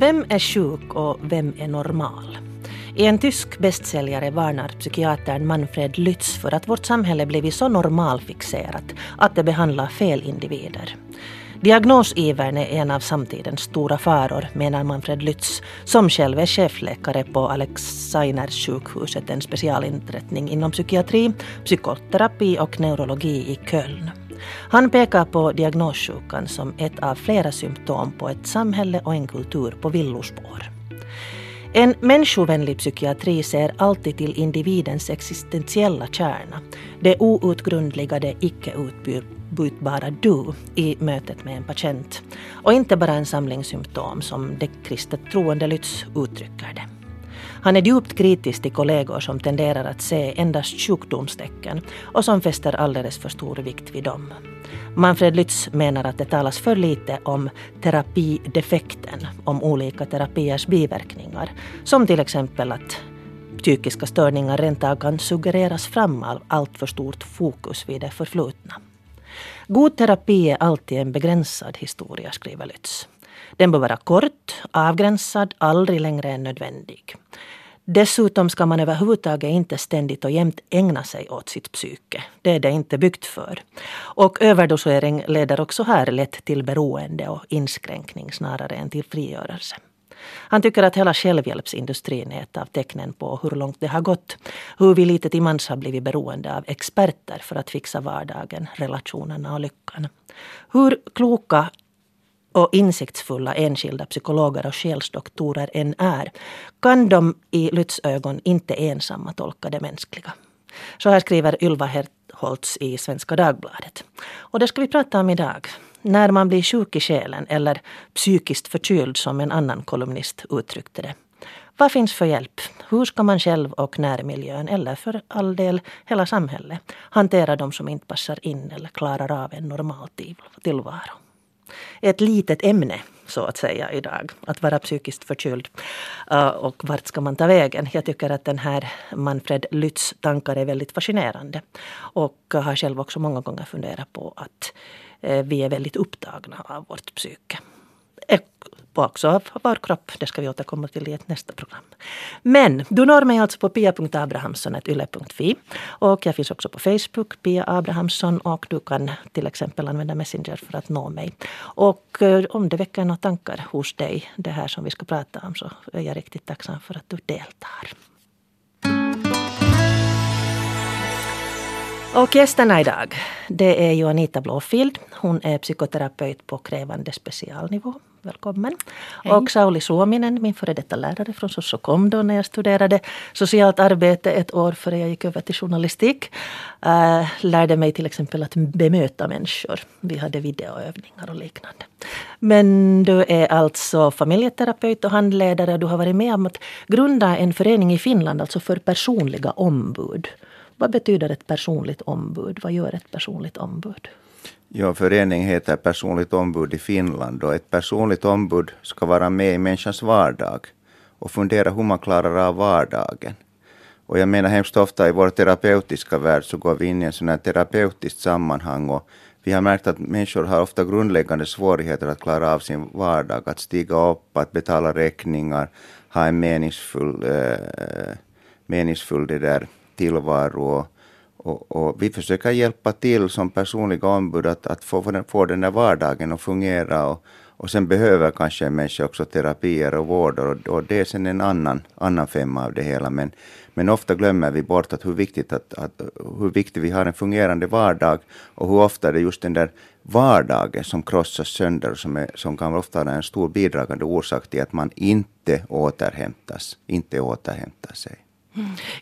Vem är sjuk och vem är normal? I en tysk bästsäljare varnar psykiatern Manfred Lütz för att vårt samhälle blivit så normalfixerat att det behandlar fel individer. Diagnosivern är en av samtidens stora faror, menar Manfred Lütz, som själv är chefläkare på Alexeiners sjukhuset, en specialinrättning inom psykiatri, psykoterapi och neurologi i Köln. Han pekar på diagnossjukan som ett av flera symptom på ett samhälle och en kultur på villospår. En människovänlig psykiatri ser alltid till individens existentiella kärna, det outgrundliga, det icke utbytbara du i mötet med en patient och inte bara en samling symptom som det kristet troende Lytz uttrycker det. Han är djupt kritisk till kollegor som tenderar att se endast sjukdomstecken och som fäster alldeles för stor vikt vid dem. Manfred Lytz menar att det talas för lite om terapidefekten, om olika terapiers biverkningar. Som till exempel att psykiska störningar rentav kan suggereras fram av allt för stort fokus vid det förflutna. God terapi är alltid en begränsad historia, skriver Lytz. Den bör vara kort, avgränsad, aldrig längre än nödvändig. Dessutom ska man överhuvudtaget inte ständigt och jämt ägna sig åt sitt psyke. Det är det inte byggt för. Och överdosering leder också här lätt till beroende och inskränkning snarare än till frigörelse. Han tycker att hela självhjälpsindustrin är ett av tecknen på hur långt det har gått. Hur vi lite till mans har blivit beroende av experter för att fixa vardagen, relationerna och lyckan. Hur kloka och insiktsfulla enskilda psykologer och själsdoktorer än är kan de i Lytts ögon inte ensamma tolka det mänskliga. Så här skriver Ylva Hertholtz i Svenska Dagbladet. Och det ska vi prata om idag. När man blir sjuk i själen eller psykiskt förkyld som en annan kolumnist uttryckte det. Vad finns för hjälp? Hur ska man själv och närmiljön, eller för all del hela samhället, hantera de som inte passar in eller klarar av en normal tillvaro? Ett litet ämne så att säga idag. Att vara psykiskt förkyld. Uh, och vart ska man ta vägen? Jag tycker att den här Manfred Lytts tankar är väldigt fascinerande. Och har själv också många gånger funderat på att uh, vi är väldigt upptagna av vårt psyke också av vår kropp. Det ska vi återkomma till i ett nästa program. Men du når mig alltså på pia.abrahamsson.yle.fi och jag finns också på Facebook, Pia Abrahamsson och du kan till exempel använda Messenger för att nå mig. Och eh, om det väcker några tankar hos dig, det här som vi ska prata om, så är jag riktigt tacksam för att du deltar. Och gästerna idag, det är ju Anita Blåfield. Hon är psykoterapeut på krävande specialnivå. Välkommen. Hej. Och Sauli Suominen, min före detta lärare från Sossokom då när jag studerade socialt arbete ett år före jag gick över till journalistik. Äh, lärde mig till exempel att bemöta människor. Vi hade videoövningar och liknande. Men du är alltså familjeterapeut och handledare. Du har varit med om att grunda en förening i Finland alltså för personliga ombud. Vad betyder ett personligt ombud? Vad gör ett personligt ombud? Ja, förening heter personligt ombud i Finland och ett personligt ombud ska vara med i människans vardag och fundera hur man klarar av vardagen. Och jag menar hemskt ofta i vår terapeutiska värld så går vi in i en sån här terapeutiskt sammanhang och vi har märkt att människor har ofta grundläggande svårigheter att klara av sin vardag, att stiga upp, att betala räkningar, ha en meningsfull, eh, meningsfull det där tillvaro. Och, och, och, vi försöker hjälpa till som personliga ombud att, att få, få, den, få den där vardagen att fungera. Och, och sen behöver kanske en människa också terapier och vård och, och det är sen en annan, annan femma av det hela. Men, men ofta glömmer vi bort att hur, viktigt att, att, hur viktigt vi har en fungerande vardag och hur ofta det är just den där vardagen som krossas sönder som, är, som kan ofta vara en stor bidragande orsak till att man inte återhämtas, inte återhämtar sig.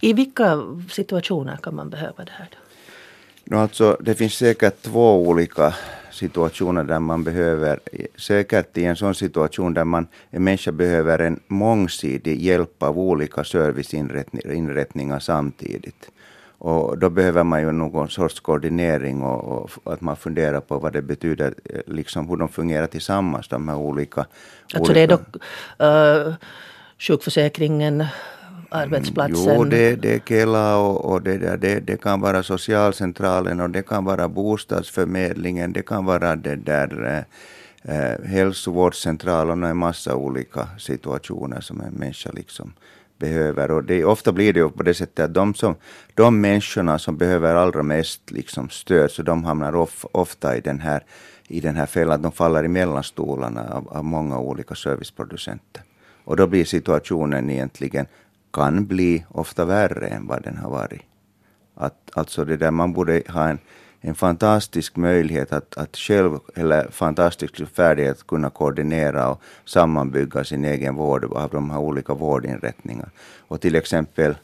I vilka situationer kan man behöva det här? Då? No, alltså, det finns säkert två olika situationer där man behöver, säkert i en sån situation där man, en människa behöver en mångsidig hjälp av olika serviceinrättningar samtidigt. Och då behöver man ju någon sorts koordinering och, och, att man funderar på vad det betyder, liksom hur de fungerar tillsammans, de här olika... Alltså olika... det är då uh, sjukförsäkringen, arbetsplatsen? Mm, jo, det, det är Kela och, och det, där, det, det kan vara socialcentralen och det kan vara bostadsförmedlingen, det kan vara det där eh, eh hälsovårdscentralen och en massa olika situationer som en människa liksom behöver. Och det, ofta blir det ju på det sättet att de, som, de människorna som behöver allra mest liksom stöd, så de hamnar of, ofta i den här, i den här fällan, de faller i mellanstolarna av, av många olika serviceproducenter. Och då blir situationen egentligen, kan bli ofta värre än vad den har varit. Att, alltså det där, man borde ha en en fantastisk möjlighet att, att själv, eller fantastisk färdighet att kunna koordinera och sammanbygga sin egen vård av de här olika vårdinrättningarna. Och till exempel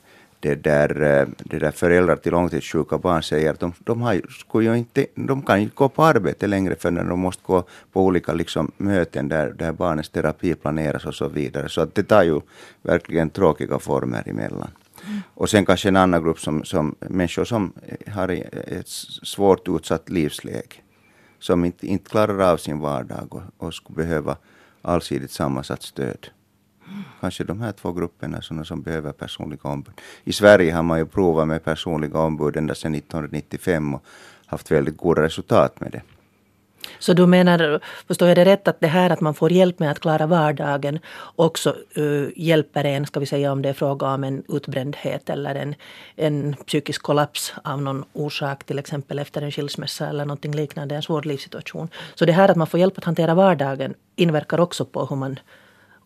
det där, eh, det där föräldrar till långtidssjuka barn säger att de, de, har, ju inte, de kan inte gå på arbete längre för de måste gå på olika liksom, möten där, där barnens terapi planeras och så vidare. Så att det tar ju verkligen tråkiga former emellan. Och sen kanske en annan grupp som, som människor som har ett svårt utsatt livsläge. Som inte, inte klarar av sin vardag och, och skulle behöva allsidigt sammansatt stöd. Kanske de här två grupperna sådana som behöver personliga ombud. I Sverige har man ju provat med personliga ombud ända sedan 1995 och haft väldigt goda resultat med det. Så du menar, förstår jag det rätt, att det här att man får hjälp med att klara vardagen också uh, hjälper en, ska vi säga om det är fråga om en utbrändhet eller en, en psykisk kollaps av någon orsak, till exempel efter en skilsmässa eller någonting liknande, en svår livssituation. Så det här att man får hjälp att hantera vardagen inverkar också på hur man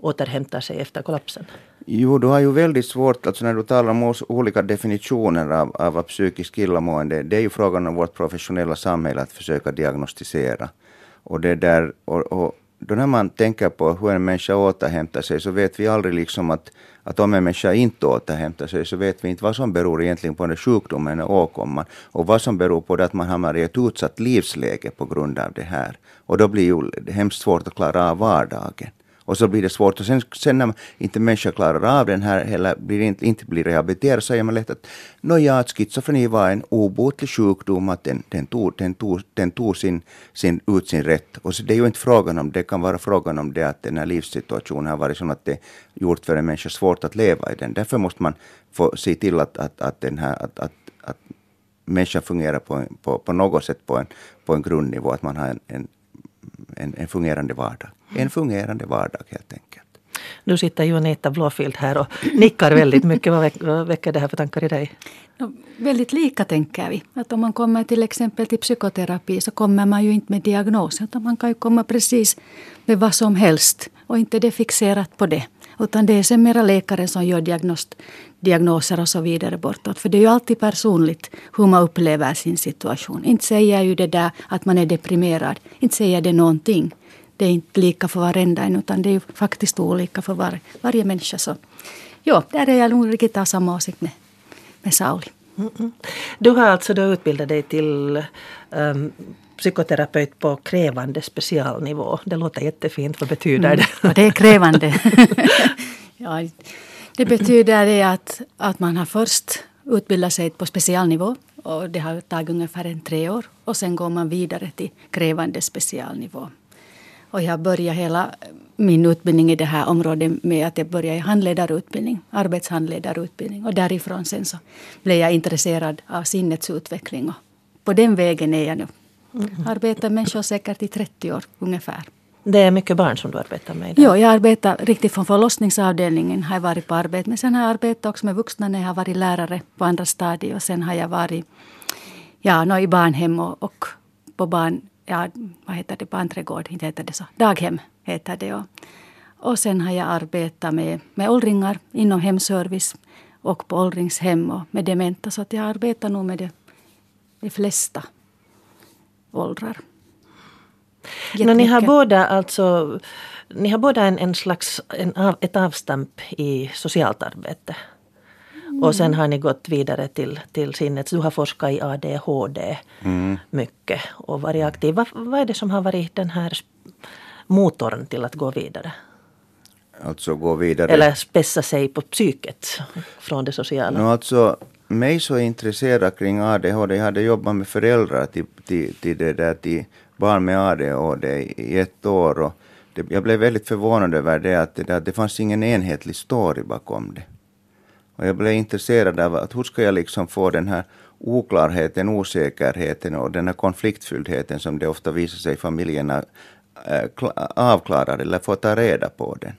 återhämtar sig efter kollapsen? Jo, du har ju väldigt svårt, alltså när du talar om olika definitioner av, av psykisk illamående, det är ju frågan om vårt professionella samhälle att försöka diagnostisera. Och det där, och, och då när man tänker på hur en människa återhämtar sig så vet vi aldrig liksom att, att om en människa inte återhämtar sig så vet vi inte vad som beror egentligen på den sjukdomen och åkomman och vad som beror på det att man hamnar i ett utsatt livsläge på grund av det här. Och då blir ju hemskt svårt att klara av vardagen. Och så blir det svårt. Och sen, sen när inte människor klarar av den här eller blir inte, inte blir rehabiliterad så säger man lätt att nåja, att schizofreni var en obotlig sjukdom, att den, den tog, den tog, den tog sin, sin, ut sin rätt. Och så det är ju inte frågan om det, kan vara frågan om det att den här livssituationen har varit sån att det gjort för en människa svårt att leva i den. Därför måste man få se till att, att, att, den här, att, att, att människan fungerar på, på, på något sätt på en, på en grundnivå, att man har en, en, en, en fungerande vardag en fungerande vardag helt enkelt. Nu sitter ju Anita Blåfield här och nickar väldigt mycket. Vad väcker det här för tankar i dig? No, väldigt lika tänker vi. Att om man kommer till exempel till psykoterapi så kommer man ju inte med diagnos. Utan man kan ju komma precis med vad som helst och inte det fixerat på det. Utan det är sen mera läkaren som gör diagnost, diagnoser och så vidare bortåt. För det är ju alltid personligt hur man upplever sin situation. Inte säger ju det där att man är deprimerad. Inte säger det någonting det är inte lika för varenda en utan det är faktiskt olika för var, varje människa. Så ja, där är jag nog riktigt av samma åsikt med, med Sauli. Mm. Du har alltså då utbildat dig till um, psykoterapeut på krävande specialnivå. Det låter jättefint. Vad betyder mm. det? Ja, det är krävande. ja, det betyder det att, att man har först utbildat sig på specialnivå. Och det har tagit ungefär en tre år. Och sen går man vidare till krävande specialnivå. Och jag började hela min utbildning i det här området med att jag började i handledarutbildning, arbetshandledarutbildning. Och därifrån sen så blev jag intresserad av sinnets utveckling. Och på den vägen är jag nu. Mm. Arbetar människor säkert i 30 år ungefär. Det är mycket barn som du arbetar med? Ja, jag arbetar riktigt från förlossningsavdelningen. har jag varit på arbete. Men sen har jag arbetat också med vuxna när jag har varit lärare på andra stadier. Och sen har jag varit ja, i barnhem och, och på barn ja, vad heter det, barnträdgård, inte heter det så, daghem heter det. Och, och sen har jag arbetat med, med åldringar inom hemservice och på åldringshem och med dementa. Så att jag arbetar nog med det, de flesta åldrar. No, ni har båda alltså ni har båda en, en slags en, ett avstamp i socialt arbete. Och sen har ni gått vidare till, till sinnet. Du har forskat i ADHD mm. mycket och varit aktiv. Vad, vad är det som har varit den här motorn till att gå vidare? Alltså gå vidare? Eller spessa sig på psyket från det sociala? No, alltså, mig så intresserad kring ADHD. Jag hade jobbat med föräldrar till, till, till, det där, till barn med ADHD i ett år. Och det, jag blev väldigt förvånad över det att det, där, det fanns ingen enhetlig story bakom det. Och jag blev intresserad av att hur ska jag liksom få den här oklarheten, osäkerheten och den här konfliktfylldheten som det ofta visar sig i familjerna eh, avklarar eller får ta reda på den.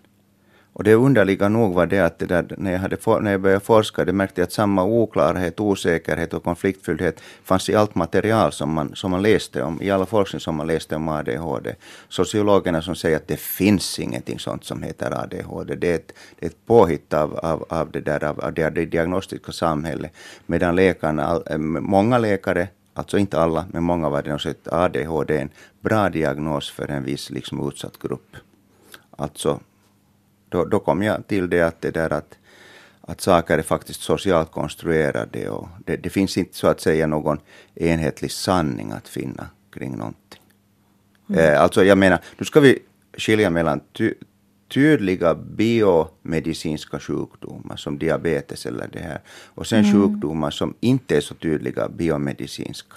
Och det underliga nog var det att det där, när, jag hade for, när jag började forska, det märkte jag att samma oklarhet, osäkerhet och konfliktfylldhet fanns i allt material som man, som man läste om, i alla forskning som man läste om ADHD. Sociologerna som säger att det finns ingenting sånt som heter ADHD. Det är ett, det är ett påhitt av, av, av, det där, av, av det, diagnostiska samhället. Medan läkarna, eh, många läkare alltså inte alla, men många var det nog att ADHD är en bra diagnos för en viss liksom, utsatt grupp. Alltså då, då kom jag till det att, det där att, att saker är faktiskt socialt konstruerade och det, det finns inte så att säga någon enhetlig sanning att finna kring någonting. Mm. Eh, alltså jag menar, nu ska vi skilja mellan ty, tydliga biomedicinska sjukdomar som diabetes eller det här och sen mm. sjukdomar som inte är så tydliga biomedicinska.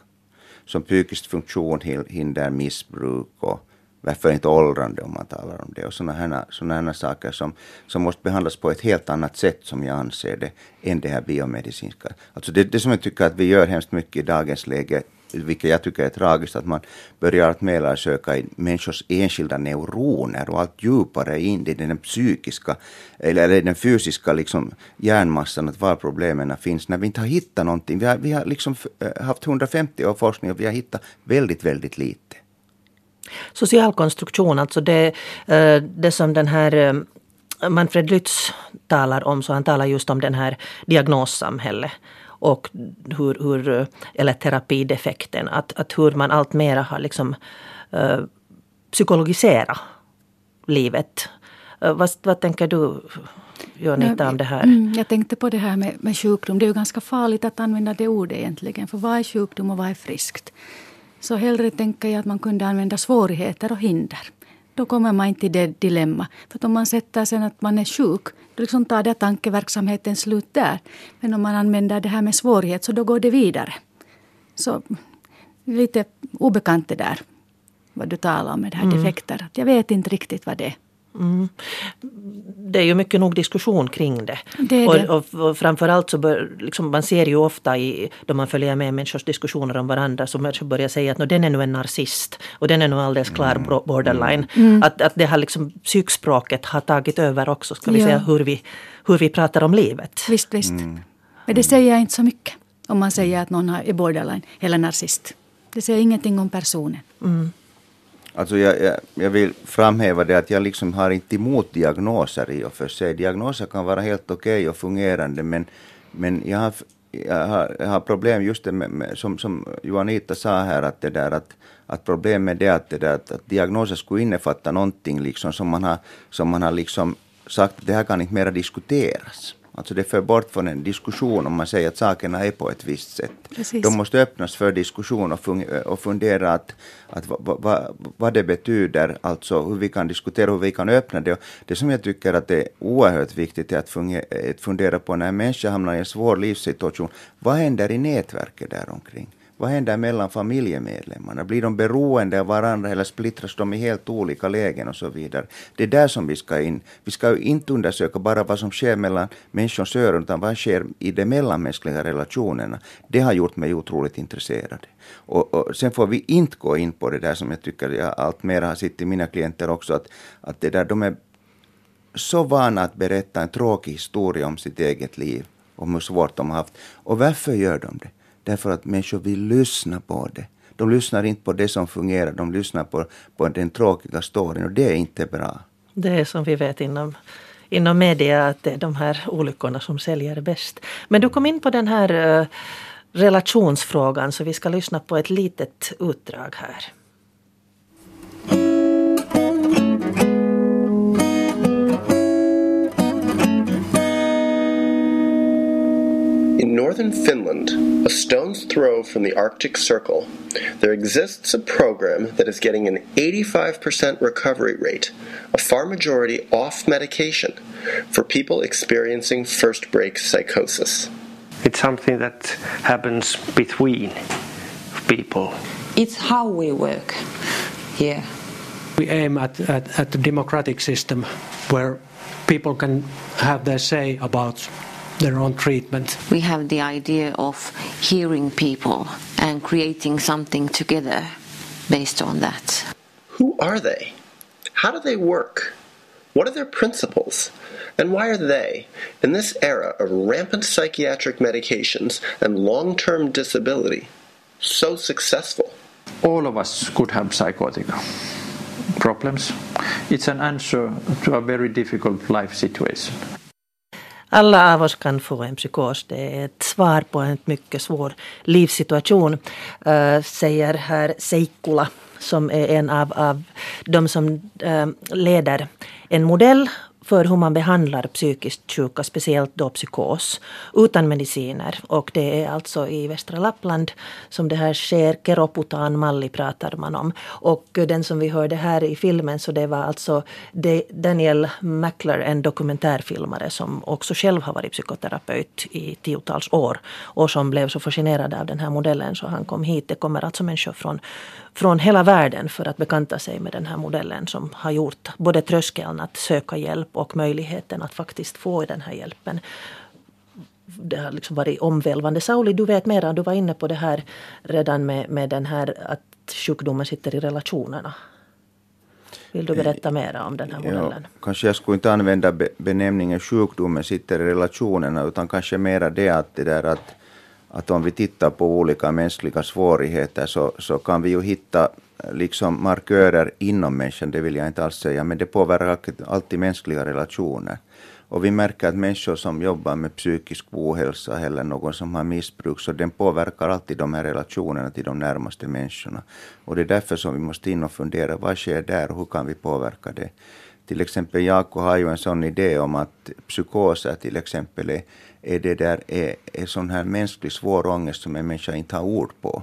Som psykisk funktionshinder, missbruk och varför inte åldrande om man talar om det och sådana här, såna här saker som, som måste behandlas på ett helt annat sätt som jag anser det än det här biomedicinska. Alltså det, det som jag tycker att vi gör hemskt mycket i dagens läge vilket jag tycker är tragiskt, att man börjar att mer söka i människors enskilda neuroner och allt djupare in i den psykiska eller, eller den fysiska liksom, hjärnmassan, att var problemen finns, när vi inte har hittat någonting. Vi har, vi har liksom eh, haft 150 år forskning och vi har hittat väldigt, väldigt lite. Social konstruktion, alltså det, eh, det som den här eh, Manfred Lytz talar om, så han talar just om den här diagnossamhället och hur, hur, eller terapidefekten, att, att hur man allt mera har liksom uh, psykologiserat livet. Uh, vad, vad tänker du Jonita om det här? Mm, jag tänkte på det här med, med sjukdom. Det är ju ganska farligt att använda det ordet egentligen. För vad är sjukdom och vad är friskt? Så hellre tänker jag att man kunde använda svårigheter och hinder. Då kommer man inte i det dilemma. För om man sätter sen att man är sjuk, då liksom tar det tankeverksamheten slut där. Men om man använder det här med svårighet, så då går det vidare. Så lite obekant det där, vad du talar om med det här mm. defekter. Jag vet inte riktigt vad det är. Mm. Det är ju mycket nog diskussion kring det. det, och, det. Och, och framförallt så bör, liksom, man ser ju ofta i, då man följer med människors diskussioner om varandra så människor börjar säga att den är nu en narcissist och den är nu alldeles klar mm. borderline. Mm. Att, att det här liksom, psykspråket har tagit över också, ska vi ja. säga, hur vi, hur vi pratar om livet. Visst, visst. Mm. Men det säger inte så mycket om man säger att någon är borderline eller narcissist. Det säger ingenting om personen. Alltså jag, jag, jag, vill framhäva det att jag liksom har inte emot diagnoser i och för sig. Diagnoser kan vara helt okej okay och fungerande men, men jag, har, jag, har, jag har problem just det med, med, som, som Juanita sa här att det där att, att problemet är att, det där, att, att diagnoser skulle innefatta någonting liksom som man har, som man har liksom sagt att det här kan inte mera diskuteras. Alltså det för bort från en diskussion om man säger att sakerna är på ett visst sätt. Precis. De måste öppnas för diskussion och, och fundera att, att vad, vad, vad det betyder, alltså hur vi kan diskutera, hur vi kan öppna det. Och det som jag tycker att det är oerhört viktigt är att, fungera, att fundera på när en människa hamnar i en svår livssituation, vad händer i nätverket däromkring? Vad händer mellan familjemedlemmarna? Blir de beroende av varandra eller splittras de i helt olika lägen och så vidare? Det är där som vi ska in. Vi ska ju inte undersöka bara vad som sker mellan människors öron, utan vad sker i de mellanmänskliga relationerna. Det har gjort mig otroligt intresserad. Och, och, sen får vi inte gå in på det där som jag tycker jag allt mer har sett i mina klienter också, att, att det där, de är så vana att berätta en tråkig historia om sitt eget liv, om hur svårt de har haft. Och varför gör de det? Därför att människor vill lyssna på det. De lyssnar inte på det som fungerar, de lyssnar på, på den tråkiga storyn och det är inte bra. Det är som vi vet inom, inom media att det är de här olyckorna som säljer bäst. Men du kom in på den här uh, relationsfrågan så vi ska lyssna på ett litet utdrag här. In northern Finland, a stone's throw from the Arctic Circle, there exists a program that is getting an 85% recovery rate, a far majority off medication, for people experiencing first break psychosis. It's something that happens between people. It's how we work here. We aim at, at, at a democratic system where people can have their say about their own treatment. We have the idea of hearing people and creating something together based on that. Who are they? How do they work? What are their principles? And why are they, in this era of rampant psychiatric medications and long term disability, so successful? All of us could have psychotic problems. It's an answer to a very difficult life situation. Alla av oss kan få en psykos. Det är ett svar på en mycket svår livssituation, uh, säger herr Seikkula som är en av, av de som eh, leder en modell för hur man behandlar psykiskt sjuka, speciellt då psykos, utan mediciner. Och det är alltså i västra Lappland som det här sker. Keroputan Malli pratar man om. Och den som vi hörde här i filmen så det var alltså Daniel Mackler, en dokumentärfilmare som också själv har varit psykoterapeut i tiotals år och som blev så fascinerad av den här modellen så han kom hit. Det kommer alltså människor från från hela världen för att bekanta sig med den här modellen som har gjort både tröskeln att söka hjälp och möjligheten att faktiskt få den här hjälpen. Det har liksom varit omvälvande. Sauli, du vet mera. Du var inne på det här redan med, med den här att sjukdomen sitter i relationerna. Vill du berätta mera om den här modellen? Ja, kanske jag skulle inte använda benämningen sjukdomen sitter i relationerna utan kanske mera det att det där att att om vi tittar på olika mänskliga svårigheter så, så kan vi ju hitta eh, liksom markörer inom människan, det vill jag inte alls säga, men det påverkar alltid mänskliga relationer. Och vi märker att människor som jobbar med psykisk ohälsa eller någon som har missbruk, så den påverkar alltid de här relationerna till de närmaste människorna. Och det är därför som vi måste in och fundera, vad sker där och hur kan vi påverka det? Till exempel Jaakko har ju en sån idé om att psykoser till exempel är är det där är, är sån här mänsklig svår ångest som en människa inte har ord på.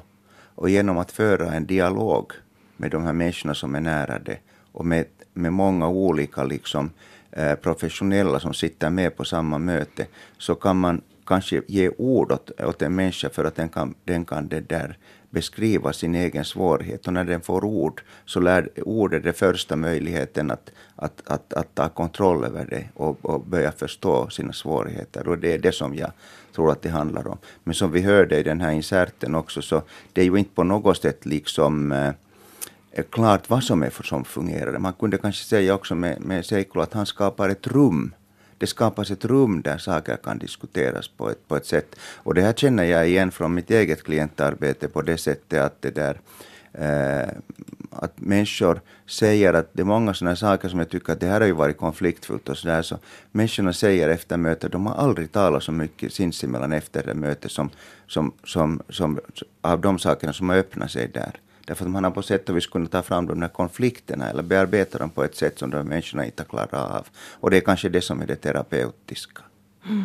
Och genom att föra en dialog med de här människorna som är nära det och med, med många olika liksom, eh, professionella som sitter med på samma möte så kan man kanske ge ord åt, åt en människa för att den kan, den kan det där beskriva sin egen svårighet. Och när den får ord så lär ordet den första möjligheten att, att, att, att ta kontroll över det och, och börja förstå sina svårigheter. Och det är det som jag tror att det handlar om. Men som vi hörde i den här inserten också, så det är ju inte på något sätt liksom eh, klart vad som är för som fungerar. Man kunde kanske säga också med, med Seikola att han skapar ett rum det skapas ett rum där saker kan diskuteras på ett, på ett sätt. Och det här känner jag igen från mitt eget klientarbete på det sättet att det där eh, att människor säger att det är många sådana saker som jag tycker att det här har ju varit konfliktfullt och sådär. Så människorna säger efter mötet, de har aldrig talat så mycket sinsemellan efter det mötet som, som, som, som, av de sakerna som har öppnat sig där. Därför att man har på sätt och vis kunnat ta fram de här konflikterna eller bearbeta dem på ett sätt som de människorna inte klarar av. Och det är kanske det som är det terapeutiska.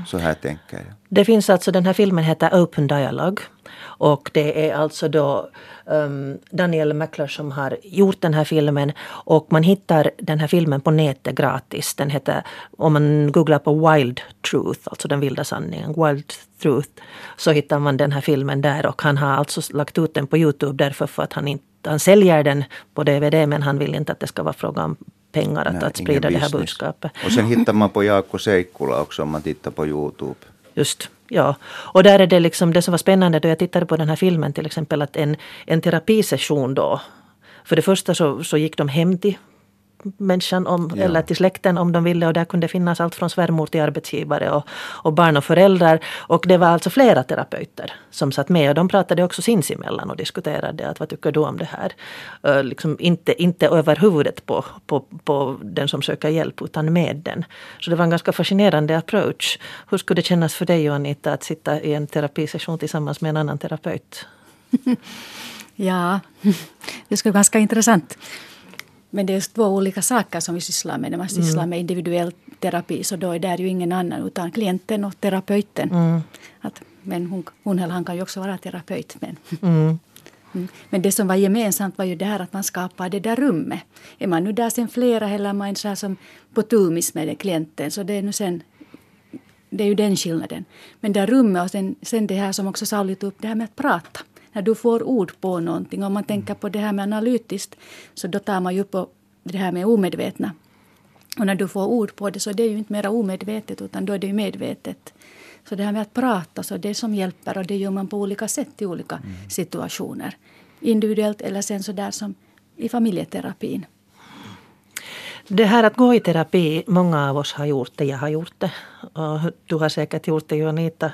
Så här tänker jag. Det finns alltså, den här filmen heter Open Dialogue. Och det är alltså då um, Daniel Mackler som har gjort den här filmen. Och man hittar den här filmen på nätet gratis. Den heter, om man googlar på Wild Truth, alltså den vilda sanningen, Wild Truth, så hittar man den här filmen där. Och han har alltså lagt ut den på Youtube därför för att han inte han säljer den på DVD men han vill inte att det ska vara fråga om pengar att, Nej, att sprida det här budskapet. Och sen hittar man på Jaakko Seikkula också om man tittar på Youtube. Just, ja. Och där är det liksom det som var spännande då jag tittade på den här filmen till exempel att en, en terapisession då för det första så, så gick de hem till människan om, ja. eller till släkten om de ville och där kunde finnas allt från svärmor till arbetsgivare och, och barn och föräldrar. Och det var alltså flera terapeuter som satt med och de pratade också sinsemellan och diskuterade att vad tycker du om det här? Uh, liksom inte, inte över huvudet på, på, på den som söker hjälp utan med den. Så det var en ganska fascinerande approach. Hur skulle det kännas för dig Anita att sitta i en terapisession tillsammans med en annan terapeut? ja, det skulle vara ganska intressant. Men det är två olika saker som vi sysslar med. När man sysslar mm. med individuell terapi så då är det ju ingen annan utan klienten och terapeuten. Mm. Att, men hon, hon eller han kan ju också vara terapeut. Men. Mm. mm. Men det som var gemensamt var ju det här att man skapar det där rummet. Är man nu där sen flera eller man är så här som på tumis med klienten så det är nu sen det är ju den skillnaden. Men det rummet och sen, sen det här som också Sauli tog upp, det här med att prata när du får ord på någonting. Om man tänker på det här med analytiskt så då tar man ju på det här med omedvetna. Och när du får ord på det så det är ju inte mer omedvetet utan då är det ju medvetet. Så det här med att prata så det som hjälper och det gör man på olika sätt i olika mm. situationer. Individuellt eller sen så där som i familjeterapin. Det här att gå i terapi, många av oss har gjort det. Jag har gjort det. Och du har säkert gjort det, Anita.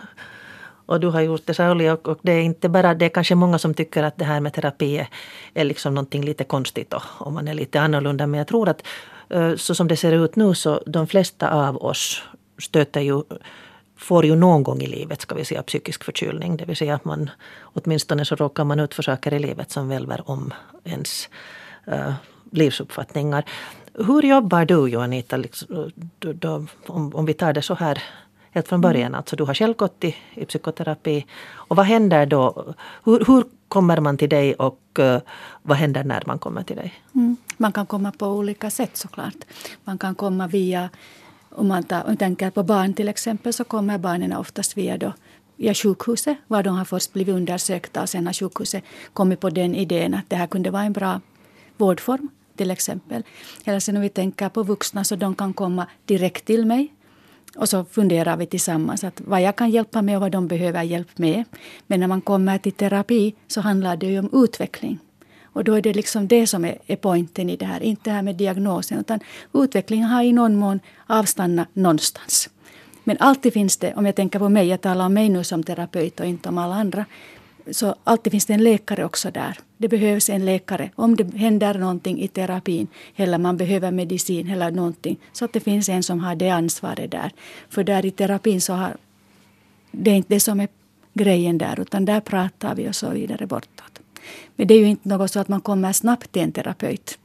Och du har gjort det, Sauli. Och, och det är inte bara, det är kanske många som tycker att det här med terapi är, är liksom någonting lite konstigt och, och man är lite annorlunda. Men jag tror att eh, så som det ser ut nu så de flesta av oss stöter ju får ju någon gång i livet ska vi säga, psykisk förkylning. Det vill säga att man åtminstone så råkar man ut för saker i livet som välver om ens äh, livsuppfattningar. Hur jobbar du Joanita, liksom, då, då, om, om vi tar det så här helt från början. Alltså du har själv gått i, i psykoterapi. Och vad händer då? Hur, hur kommer man till dig och uh, vad händer när man kommer till dig? Mm. Man kan komma på olika sätt såklart. Man kan komma via om man, tar, om man tänker på barn till exempel så kommer barnen oftast via då, via sjukhuset var de har först blivit undersökta och sen har sjukhuset kommit på den idén att det här kunde vara en bra vårdform till exempel. Eller sen om vi tänker på vuxna så de kan komma direkt till mig och så funderar vi tillsammans att vad jag kan hjälpa med och vad de behöver hjälp med. Men när man kommer till terapi så handlar det ju om utveckling. Och då är det liksom det som är, är poängen i det här. Inte det här med diagnosen utan utvecklingen har i någon mån avstannat någonstans. Men alltid finns det, om jag tänker på mig, jag talar om mig nu som terapeut och inte om alla andra. Så alltid finns det en läkare också där. Det behövs en läkare om det händer någonting i terapin eller man behöver medicin eller någonting. Så att det finns en som har det ansvaret där. För där i terapin så har det är inte det som är grejen där utan där pratar vi och så vidare bortåt. Men det är ju inte något så att man kommer snabbt till en terapeut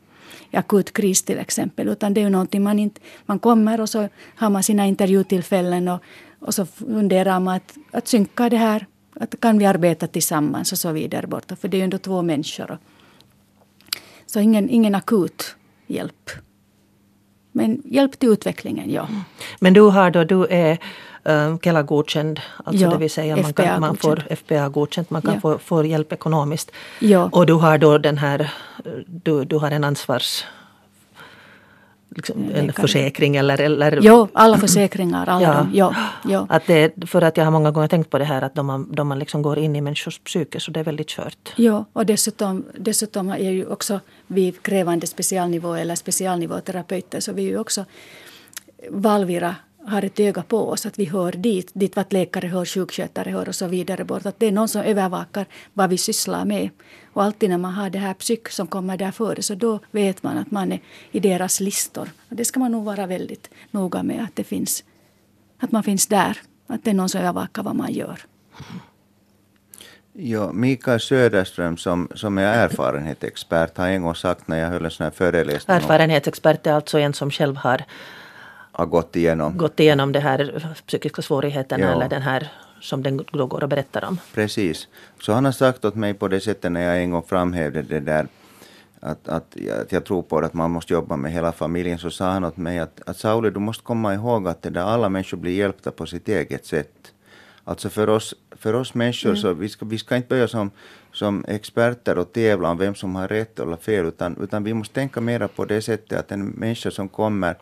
i akut kris till exempel. Utan det är ju någonting man inte... Man kommer och så har man sina intervjutillfällen och, och så funderar man att, att synka det här. Att kan vi arbeta tillsammans och så vidare borta. För det är ju ändå två människor. Så ingen, ingen akut hjälp. Men hjälp till utvecklingen, ja. Men du har då, du är uh, Kela-godkänd, alltså ja, det vill säga man, kan, man får FPA-godkänt, man kan ja. få, få hjälp ekonomiskt. Ja. Och du har då den här, du, du har en ansvars liksom, en försäkring eller, eller... Jo, alla försäkringar. Alla ja. ja, ja. Att det, för att jag har många gånger tänkt på det här att då man, då man liksom går in i människors psyke så det är väldigt kört. Ja, och dessutom, dessutom är ju också vi krävande specialnivå eller specialnivåterapeuter så vi är ju också Valvira har ett öga på oss, att vi hör dit, dit vad läkare hör, sjukskötare hör och så vidare bort. Att det är någon som övervakar vad vi sysslar med. Och alltid när man har det här psyk som kommer där före så då vet man att man är i deras listor. Och det ska man nog vara väldigt noga med att det finns, att man finns där. Att det är någon som övervakar vad man gör. Ja, Mikael Söderström som, som är erfarenhetsexpert har en gång sagt när jag höll en sån här föreläsning. Erfarenhetsexpert är alltså en som själv har har gått igenom. Gått igenom det här psykiska svårigheterna ja. eller den här som den då går och berättar om. Precis. Så han har sagt åt mig på det sättet när jag en gång framhävde det där att, att, att jag tror på att man måste jobba med hela familjen, så sa han åt mig att, att Sauli, du måste komma ihåg att det där alla människor blir hjälpta på sitt eget sätt. Alltså för oss, för oss människor mm. så vi ska, vi ska inte börja som, som experter och tävla om vem som har rätt eller fel, utan, utan vi måste tänka mera på det sättet att en människa som kommer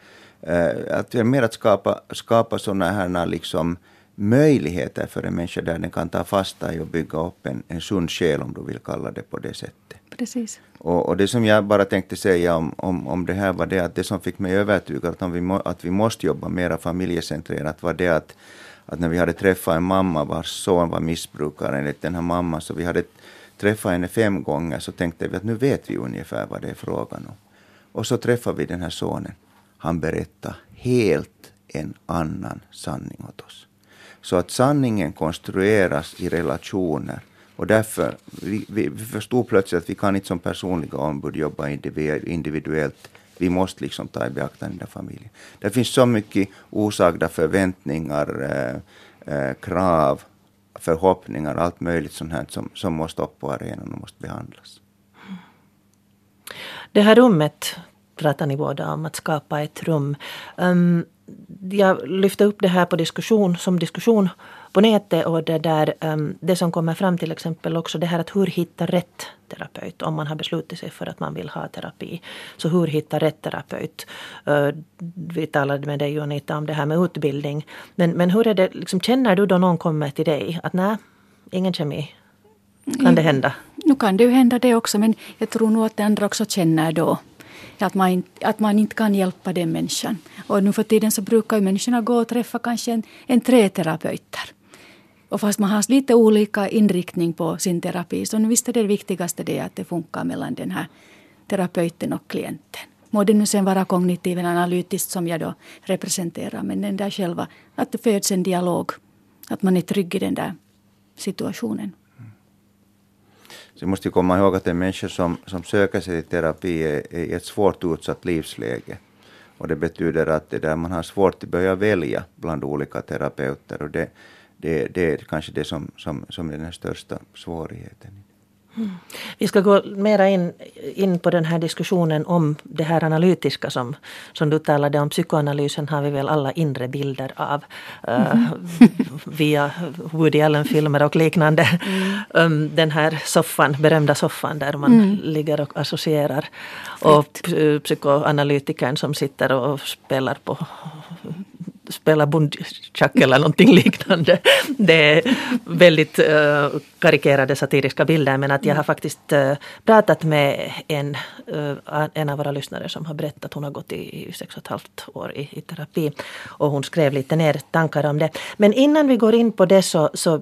Uh, att mer att skapa, skapa sådana här liksom möjligheter för en människa där den kan ta fasta i och bygga upp en, en sund själ, om du vill kalla det på det sättet. Precis. Och, och det som jag bara tänkte säga om, om, om det här var det att det som fick mig övertygad att, vi, må, att vi måste jobba mer familjecentrerat var det att, att när vi hade träffat en mamma vars son var missbrukare enligt den här mamman, så vi hade träffat henne fem gånger, så tänkte vi att nu vet vi ungefär vad det är frågan om. Och så träffade vi den här sonen han berättar helt en annan sanning åt oss. Så att sanningen konstrueras i relationer. Och därför, vi, vi, förstod plötsligt att vi kan inte som personliga ombud jobba individuellt. Vi måste liksom ta i beaktande den familjen. Det finns så mycket osagda förväntningar, eh, eh, krav, förhoppningar, allt möjligt sånt här som, som måste upp på arenan och måste behandlas. Det här rummet pratar ni båda om att skapa ett rum. Um, jag lyfte upp det här på diskussion, som diskussion på nätet och det, där, um, det som kommer fram till exempel också det här att hur hitta rätt terapeut om man har beslutat sig för att man vill ha terapi. Så hur hitta rätt terapeut? Uh, vi talade med dig Anita om det här med utbildning. Men, men hur är det, liksom, känner du då någon kommer till dig att nej, ingen kemi? Kan det hända? Nu kan det ju hända det också, men jag tror nog att andra också känner då att man, att man inte kan hjälpa den människan. Och nu för tiden så brukar ju människorna gå och träffa kanske en, en tre terapeuter. Och fast man har lite olika inriktning på sin terapi så visst är det viktigaste det att det funkar mellan den här terapeuten och klienten. Må det nu sen vara kognitiv eller analytiskt som jag då representerar men den där själva, att det föds en dialog. Att man är trygg i den där situationen. Så måste komma ihåg att en människa som, som söker sig till terapi är, är i ett svårt utsatt livsläge. Och det betyder att det där man har svårt att börja välja bland olika terapeuter. Och det, det, det är kanske det som, som, som är den största svårigheten. Mm. Vi ska gå mera in, in på den här diskussionen om det här analytiska som, som du talade om. Psykoanalysen har vi väl alla inre bilder av mm. uh, via Woody Allen-filmer och liknande. Mm. Um, den här soffan, berömda soffan där man mm. ligger och associerar. Och psykoanalytikern som sitter och spelar på spela bundchack eller någonting liknande. Det är väldigt eh, karikerade satiriska bilder men att jag har faktiskt eh, pratat med en, eh, en av våra lyssnare som har berättat att hon har gått i, i sex och ett halvt år i, i, terapi och hon skrev lite ner tankar om det. Men innan vi går in på det så, så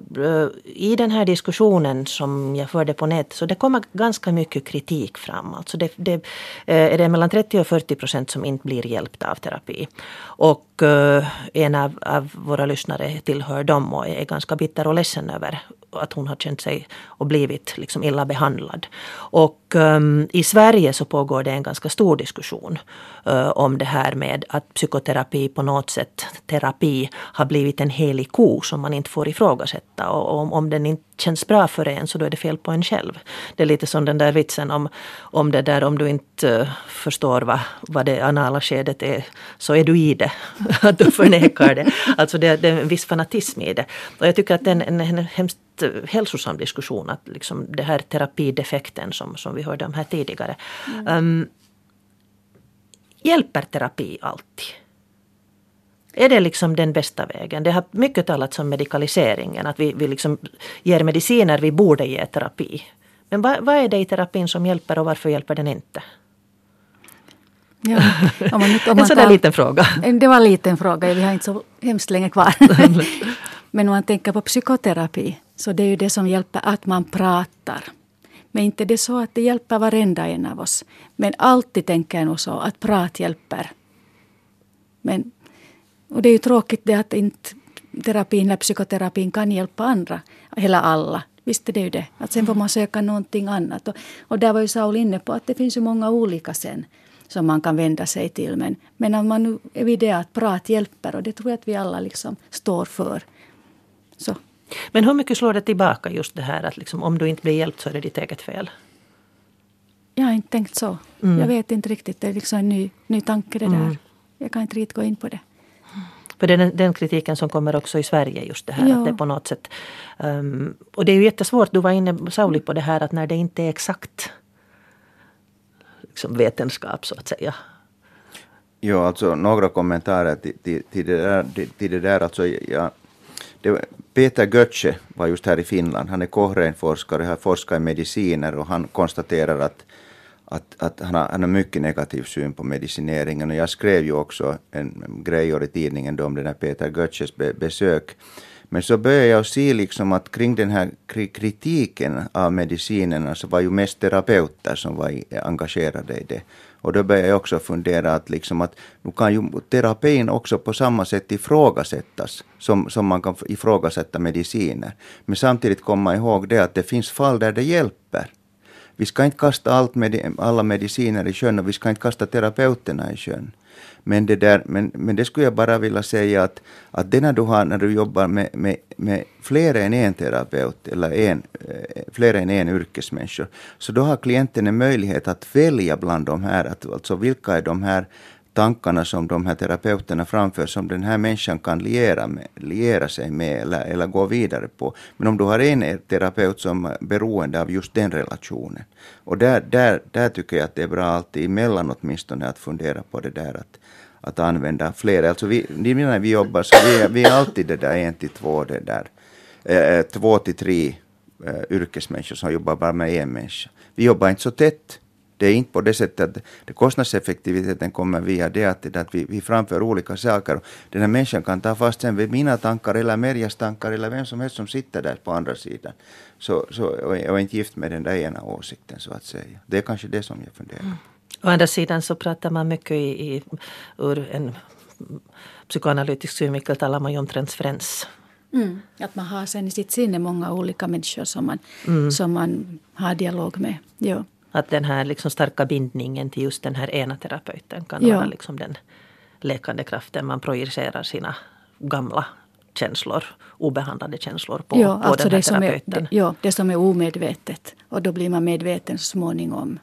i den här diskussionen som jag förde på nätet så det kommer ganska mycket kritik fram. Alltså det, det är det mellan 30 och 40 procent som inte blir hjälpta av terapi. Och en av, av våra lyssnare tillhör dem och är ganska bitter och ledsen över att hon har känt sig och blivit liksom illa behandlad. Och um, i Sverige så pågår det en ganska stor diskussion uh, om det här med att psykoterapi på något sätt, terapi har blivit en helig ko som man inte får ifrågasätta. Och om, om den inte känns bra för en så då är det fel på en själv. Det är lite som den där vitsen om, om det där om du inte uh, förstår vad, vad det anala skedet är så är du i det. att du förnekar det. Alltså det, det är en viss fanatism i det. Och jag tycker att den är en, hemskt hälsosam diskussion. Att liksom det här terapidefekten som, som vi hörde om här tidigare. Mm. Um, hjälper terapi alltid? Är det liksom den bästa vägen? Det har mycket talats om medikaliseringen, att vi, vi liksom ger mediciner vi borde ge terapi. Men vad, vad är det i terapin som hjälper och varför hjälper den inte? Ja, om man, om man en sån där liten fråga. Det var en liten fråga, vi har inte så hemskt länge kvar. Men om man tänker på psykoterapi så det är ju det som hjälper att man pratar. Men inte det så att det hjälper varenda en av oss. Men alltid tänker jag nog så att prat hjälper. Men, och det är ju tråkigt det att inte terapin eller psykoterapin kan hjälpa andra. Eller alla. Visst är det ju det. Att sen får man söka någonting annat. Och, och där var ju Saul inne på att det finns ju många olika sen som man kan vända sig till. Men, men om man nu är vid det att prat hjälper och det tror jag att vi alla liksom står för. Så. Men hur mycket slår det tillbaka just det här att liksom, om du inte blir hjälpt så är det ditt eget fel? Jag har inte tänkt så. Mm. Jag vet inte riktigt. Det är liksom en ny, ny tanke det mm. där. Jag kan inte riktigt gå in på det. För det är den, den, kritiken som kommer också i Sverige just det här ja. att det på något sätt um, Och det är ju jättesvårt, du var inne Sauli på det här att när det inte är exakt liksom vetenskap så att säga. Ja, alltså några kommentarer till, till, till, det, där, till, till det där. Alltså, jag, det, Peter Götze var just här i Finland. Han är Cochrane-forskare, har forskat i mediciner och han konstaterar att, att, att han, har, han har mycket negativ syn på medicineringen. Och jag skrev ju också en grej i tidningen om den här Peter Götzes be, besök. Men så började jag se liksom att kring den här kritiken av medicinerna så var ju mest terapeuter som var engagerade i det. Och då började jag också fundera att, liksom att nu kan ju terapin också på samma sätt ifrågasättas som, som man kan ifrågasätta mediciner. Men samtidigt komma ihåg det att det finns fall där det hjälper. Vi ska inte kasta allt med, alla mediciner i sjön och vi ska inte kasta terapeuterna i sjön. Men det, där, men, men det skulle jag bara vilja säga att, att det när du, har, när du jobbar med, med, med fler än en terapeut eller en, eh, fler än en yrkesmänniska, så då har klienten en möjlighet att välja bland de här, att, alltså vilka är de här tankarna som de här terapeuterna framför som den här människan kan liera, med, liera sig med eller, eller gå vidare på. Men om du har en terapeut som är beroende av just den relationen. Och där, där, där tycker jag att det är bra alltid emellan åtminstone att fundera på det där att, att använda flera. Alltså vi, menar vi jobbar så vi, vi är alltid det där en till två, det där, eh, eh, två till tre eh, yrkesmänniskor som jobbar bara med en människa. Vi jobbar inte så tätt. Det är inte på det sättet att det, kostnadseffektiviteten kommer via det att, att vi, vi framför olika saker. Den här människan kan ta fast sen vid mina tankar eller Merjas tankar eller vem som helst som sitter där på andra sidan. Så, så, och är inte gift med den där ena åsikten så att säga. Det är kanske det som jag funderar på. Mm. Å andra sidan så pratar man mycket i, i, ur en psykoanalytisk synvinkel talar man ju om transferens. Mm. Att man har sen i sitt sinne många olika människor som man, mm. som man har dialog med. Ja. Att den här liksom starka bindningen till just den här ena terapeuten kan ja. vara liksom den läkande kraften. Man projicerar sina gamla känslor, obehandlade känslor på, ja, på alltså den här det terapeuten. Som är, ja, det som är omedvetet. Och då blir man medveten så småningom.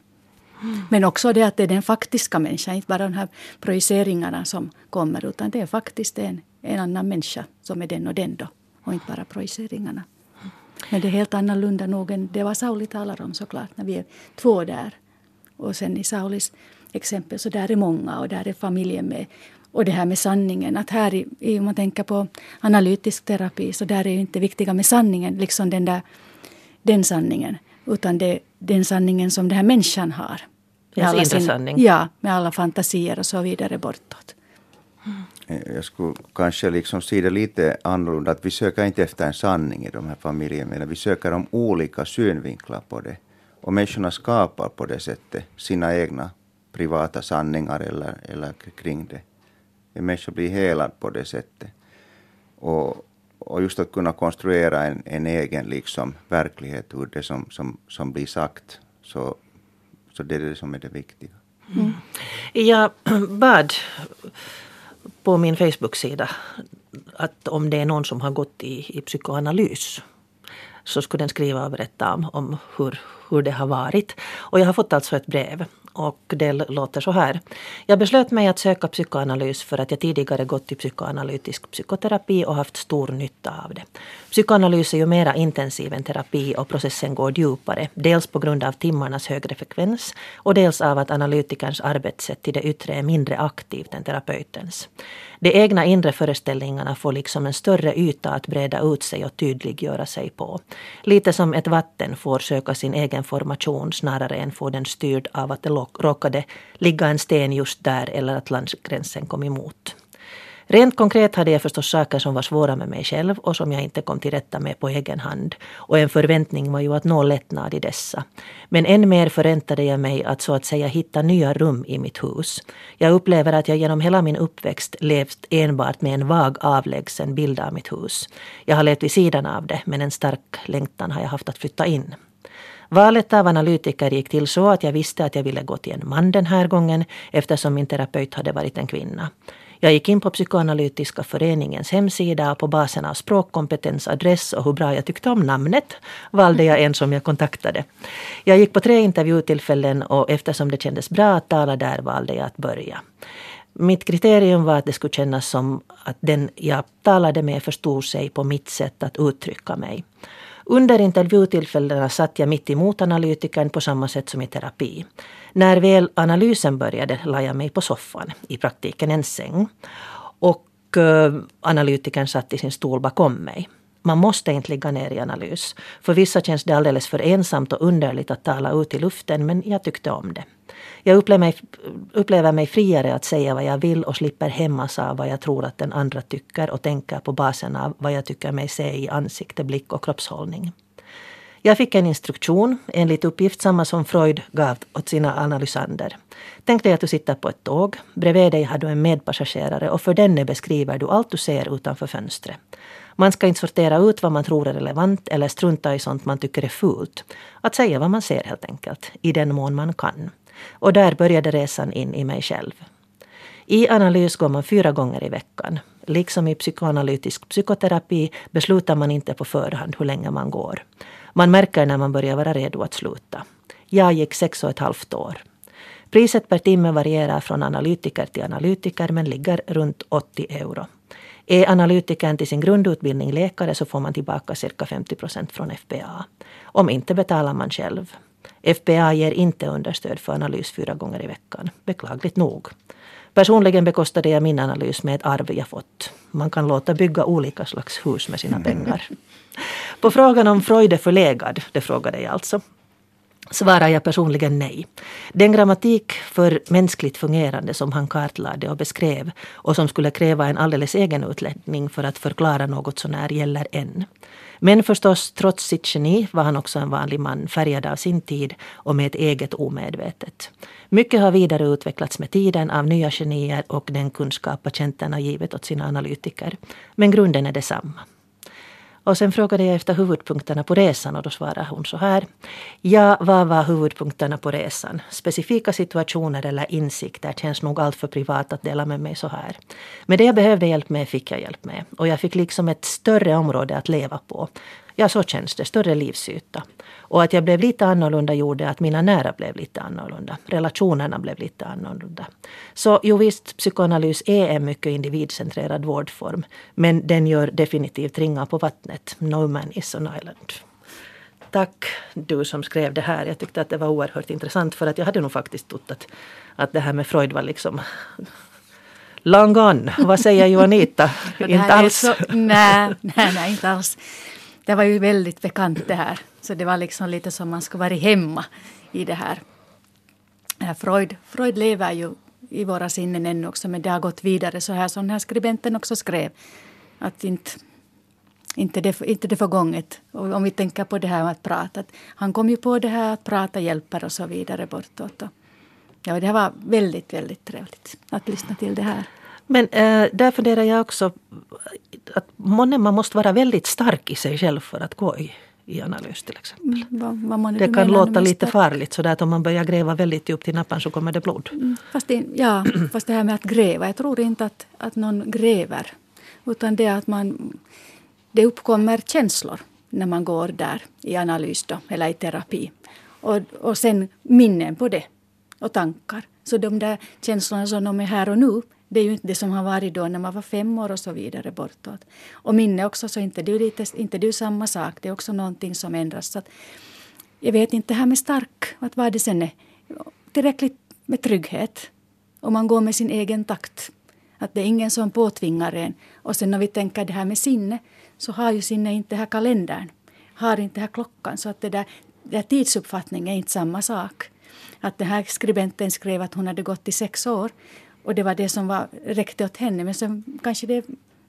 Men också det att det är den faktiska människan, inte bara de här projiceringarna som kommer, utan det är faktiskt en, en annan människa som är den och den då, och inte bara projiceringarna. Men det är helt annorlunda nog än det vad Sauli talar om såklart, när vi är två där. Och sen i Saulis exempel så där är många och där är familjen med. Och det här med sanningen, att här i, om man tänker på analytisk terapi så där är ju inte viktiga med sanningen, liksom den där den sanningen. Utan det den sanningen som den här människan har. Med alla sin, sanning. Ja, med alla fantasier och så vidare bortåt. Mm. Eh, jag skulle kanske liksom se det lite annorlunda, att vi söker inte efter en sanning i de här familjerna, vi söker om olika synvinklar på det. Och människorna skapar på det sättet sina egna privata sanningar eller, eller kring det. En människa blir helad på det sättet. Och, och just att kunna konstruera en, en egen liksom, verklighet ur det som, som, som blir sagt. Så, så det är det som är det viktiga. Mm. Jag bad på min Facebook-sida att om det är någon som har gått i, i psykoanalys så skulle den skriva och berätta om, om hur, hur det har varit. Och jag har fått alltså ett brev och det låter så här. Jag beslöt mig att söka psykoanalys för att jag tidigare gått i psykoanalytisk psykoterapi och haft stor nytta av det. Psykoanalys är ju mera intensiv än terapi och processen går djupare. Dels på grund av timmarnas högre frekvens och dels av att analytikerns arbetssätt till det yttre är mindre aktivt än terapeutens. De egna inre föreställningarna får liksom en större yta att breda ut sig och tydliggöra sig på. Lite som ett vatten får söka sin egen formation snarare än få den styrd av att det råkade ligga en sten just där eller att landsgränsen kom emot. Rent konkret hade jag förstås saker som var svåra med mig själv och som jag inte kom till rätta med på egen hand. Och en förväntning var ju att nå lättnad i dessa. Men än mer förväntade jag mig att så att säga hitta nya rum i mitt hus. Jag upplever att jag genom hela min uppväxt levt enbart med en vag avlägsen bild av mitt hus. Jag har levt vid sidan av det, men en stark längtan har jag haft att flytta in. Valet av analytiker gick till så att jag visste att jag ville gå till en man den här gången eftersom min terapeut hade varit en kvinna. Jag gick in på Psykoanalytiska föreningens hemsida och på basen av språkkompetens, adress och hur bra jag tyckte om namnet valde jag en som jag kontaktade. Jag gick på tre intervjutillfällen och eftersom det kändes bra att tala där valde jag att börja. Mitt kriterium var att det skulle kännas som att den jag talade med förstod sig på mitt sätt att uttrycka mig. Under intervjutillfällena satt jag mitt emot analytikern på samma sätt som i terapi. När väl analysen började la jag mig på soffan, i praktiken en säng. Och eh, analytikern satt i sin stol bakom mig. Man måste inte ligga ner i analys. För vissa känns det alldeles för ensamt och underligt att tala ut i luften, men jag tyckte om det. Jag upplever mig, upplever mig friare att säga vad jag vill och slipper hämmas av vad jag tror att den andra tycker och tänker på basen av vad jag tycker mig se i ansikte, blick och kroppshållning. Jag fick en instruktion, enligt uppgift samma som Freud gav åt sina analysander. Tänk dig att du sitter på ett tåg. Bredvid dig har du en medpassagerare och för denne beskriver du allt du ser utanför fönstret. Man ska inte sortera ut vad man tror är relevant eller strunta i sånt man tycker är fult. Att säga vad man ser helt enkelt, i den mån man kan. Och där började resan in i mig själv. I analys går man fyra gånger i veckan. Liksom i psykoanalytisk psykoterapi beslutar man inte på förhand hur länge man går. Man märker när man börjar vara redo att sluta. Jag gick sex och ett halvt år. Priset per timme varierar från analytiker till analytiker men ligger runt 80 euro. Är analytikern till sin grundutbildning läkare så får man tillbaka cirka 50 procent från FBA. Om inte betalar man själv. FBA ger inte understöd för analys fyra gånger i veckan, beklagligt nog. Personligen bekostade jag min analys med ett arv jag fått. Man kan låta bygga olika slags hus med sina pengar. På frågan om Freud är förlegad, det frågade jag alltså, svarar jag personligen nej. Den grammatik för mänskligt fungerande som han kartlade och beskrev och som skulle kräva en alldeles egen utläggning för att förklara något sånär gäller än. Men förstås, trots sitt geni var han också en vanlig man, färgad av sin tid och med ett eget omedvetet. Mycket har vidareutvecklats med tiden av nya genier och den kunskap patienterna givit åt sina analytiker. Men grunden är detsamma. Och sen frågade jag efter huvudpunkterna på resan och då svarade hon så här. Ja, vad var huvudpunkterna på resan? Specifika situationer eller insikter känns nog allt för privat att dela med mig så här. Men det jag behövde hjälp med fick jag hjälp med. Och jag fick liksom ett större område att leva på. Ja, så känns det. Större livsyta. Och att jag blev lite annorlunda gjorde att mina nära blev lite annorlunda. Relationerna blev lite annorlunda. Så jo visst, psykoanalys är en mycket individcentrerad vårdform. Men den gör definitivt ringar på vattnet. No man is an island. Tack du som skrev det här. Jag tyckte att det var oerhört intressant för att jag hade nog faktiskt trott att, att det här med Freud var liksom long gone. Vad säger Juanita? inte alls? Så, nej, nej, nej, inte alls det var ju väldigt bekant det här. Så det var liksom lite som man skulle varit hemma i det här. Freud, Freud lever ju i våra sinnen ännu också men det har gått vidare så här som den här skribenten också skrev. Att inte, inte, det, inte det förgånget. Och om vi tänker på det här med att prata. Att han kom ju på det här att prata hjälper och så vidare bortåt. Och, ja, det var väldigt, väldigt trevligt att lyssna till det här. Men äh, där funderar jag också att månne man måste vara väldigt stark i sig själv för att gå i, i analys till exempel. Mm, vad, det kan låta lite stark? farligt sådär att om man börjar gräva väldigt djupt i nappen så kommer det blod. Mm, fast, det, ja, fast det här med att gräva, jag tror inte att, att någon gräver. Utan det att man, det uppkommer känslor när man går där i analys då, eller i terapi. Och, och sen minnen på det och tankar. Så de där känslorna som de är här och nu det är ju inte det som har varit då när man var fem år och så vidare bortåt. Och minne också, så inte det är lite, inte det är samma sak. Det är också någonting som ändras. Så att, jag vet inte, det här med stark, att vad det sen är. Tillräckligt med trygghet. Och man går med sin egen takt. Att det är ingen som påtvingar en. Och sen när vi tänker det här med sinne, så har ju sinne inte här kalendern. Har inte här klockan. Så att det där, det där tidsuppfattningen är inte samma sak. Att den här skribenten skrev att hon hade gått i sex år. Och det var det som var, räckte åt henne. Men sen kanske det,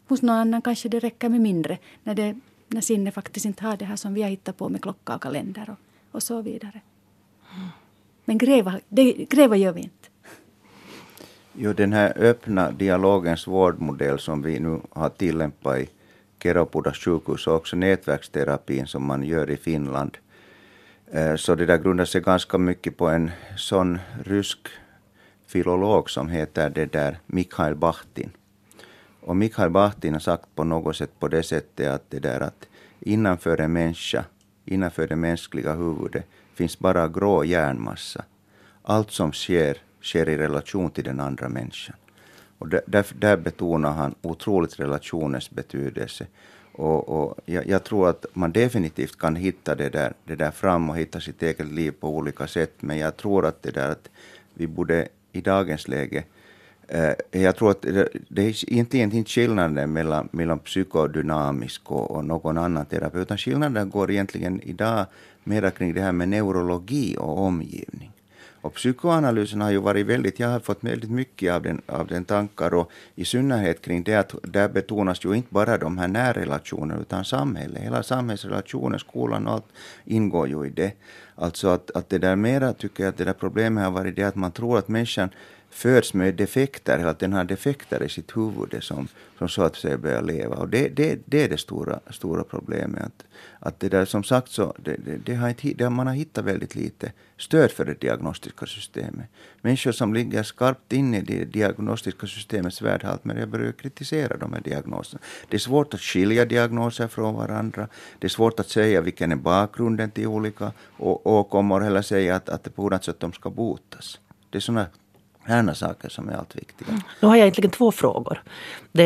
hos någon annan kanske det räcker med mindre. När, det, när sinne faktiskt inte har det här som vi har hittat på med klocka och kalender och, och så vidare. Men gräva, det, gräva gör vi inte. Jo, den här öppna dialogens vårdmodell som vi nu har tillämpat i Keropudas sjukhus och också nätverksterapin som man gör i Finland. Eh, så det där grundar sig ganska mycket på en sån rysk filolog som heter det där Mikhail Bachtin. Och Mikhail Bachtin har sagt på något sätt på det sättet att det där att innanför en människa, innanför det mänskliga huvudet finns bara grå hjärnmassa. Allt som sker, sker i relation till den andra människan. Och där, där betonar han otroligt relationens betydelse. Och, och jag, jag, tror att man definitivt kan hitta det där, det där fram och hitta sitt eget liv på olika sätt. Men jag tror att det där att vi borde i dagens läge. Eh, jag tror att det är inte egentligen skillnaden mellan, mellan psykodynamisk och, och någon annan terapi, utan skillnaden går egentligen idag mera kring det här med neurologi och omgivning. Och psykoanalysen har ju varit väldigt, jag har fått väldigt mycket av den, av den tankar och i synnerhet kring det att där betonas ju inte bara de här närrelationerna utan samhället, hela samhällsrelationen, skolan och allt ingår ju i det. Alltså att, att det där mera tycker jag att det där problemet har varit det att man tror att människan föds med defekter, eller att den har defekter i sitt huvud som, som så att säga börjar leva. Och det, det, det är det stora, stora problemet. Att, att det där som sagt så, det, det, det har inte, det, man har hittat väldigt lite stöd för det diagnostiska systemet. Människor som ligger skarpt inne i det diagnostiska systemets värld har alltmer börjat kritisera de här diagnoserna. Det är svårt att skilja diagnoser från varandra. Det är svårt att säga vilken är bakgrunden till olika åkommor eller säga att, att det på något sätt de ska botas. Det är sådana Härna saker som är allt viktiga. Mm. Nu har jag egentligen två frågor.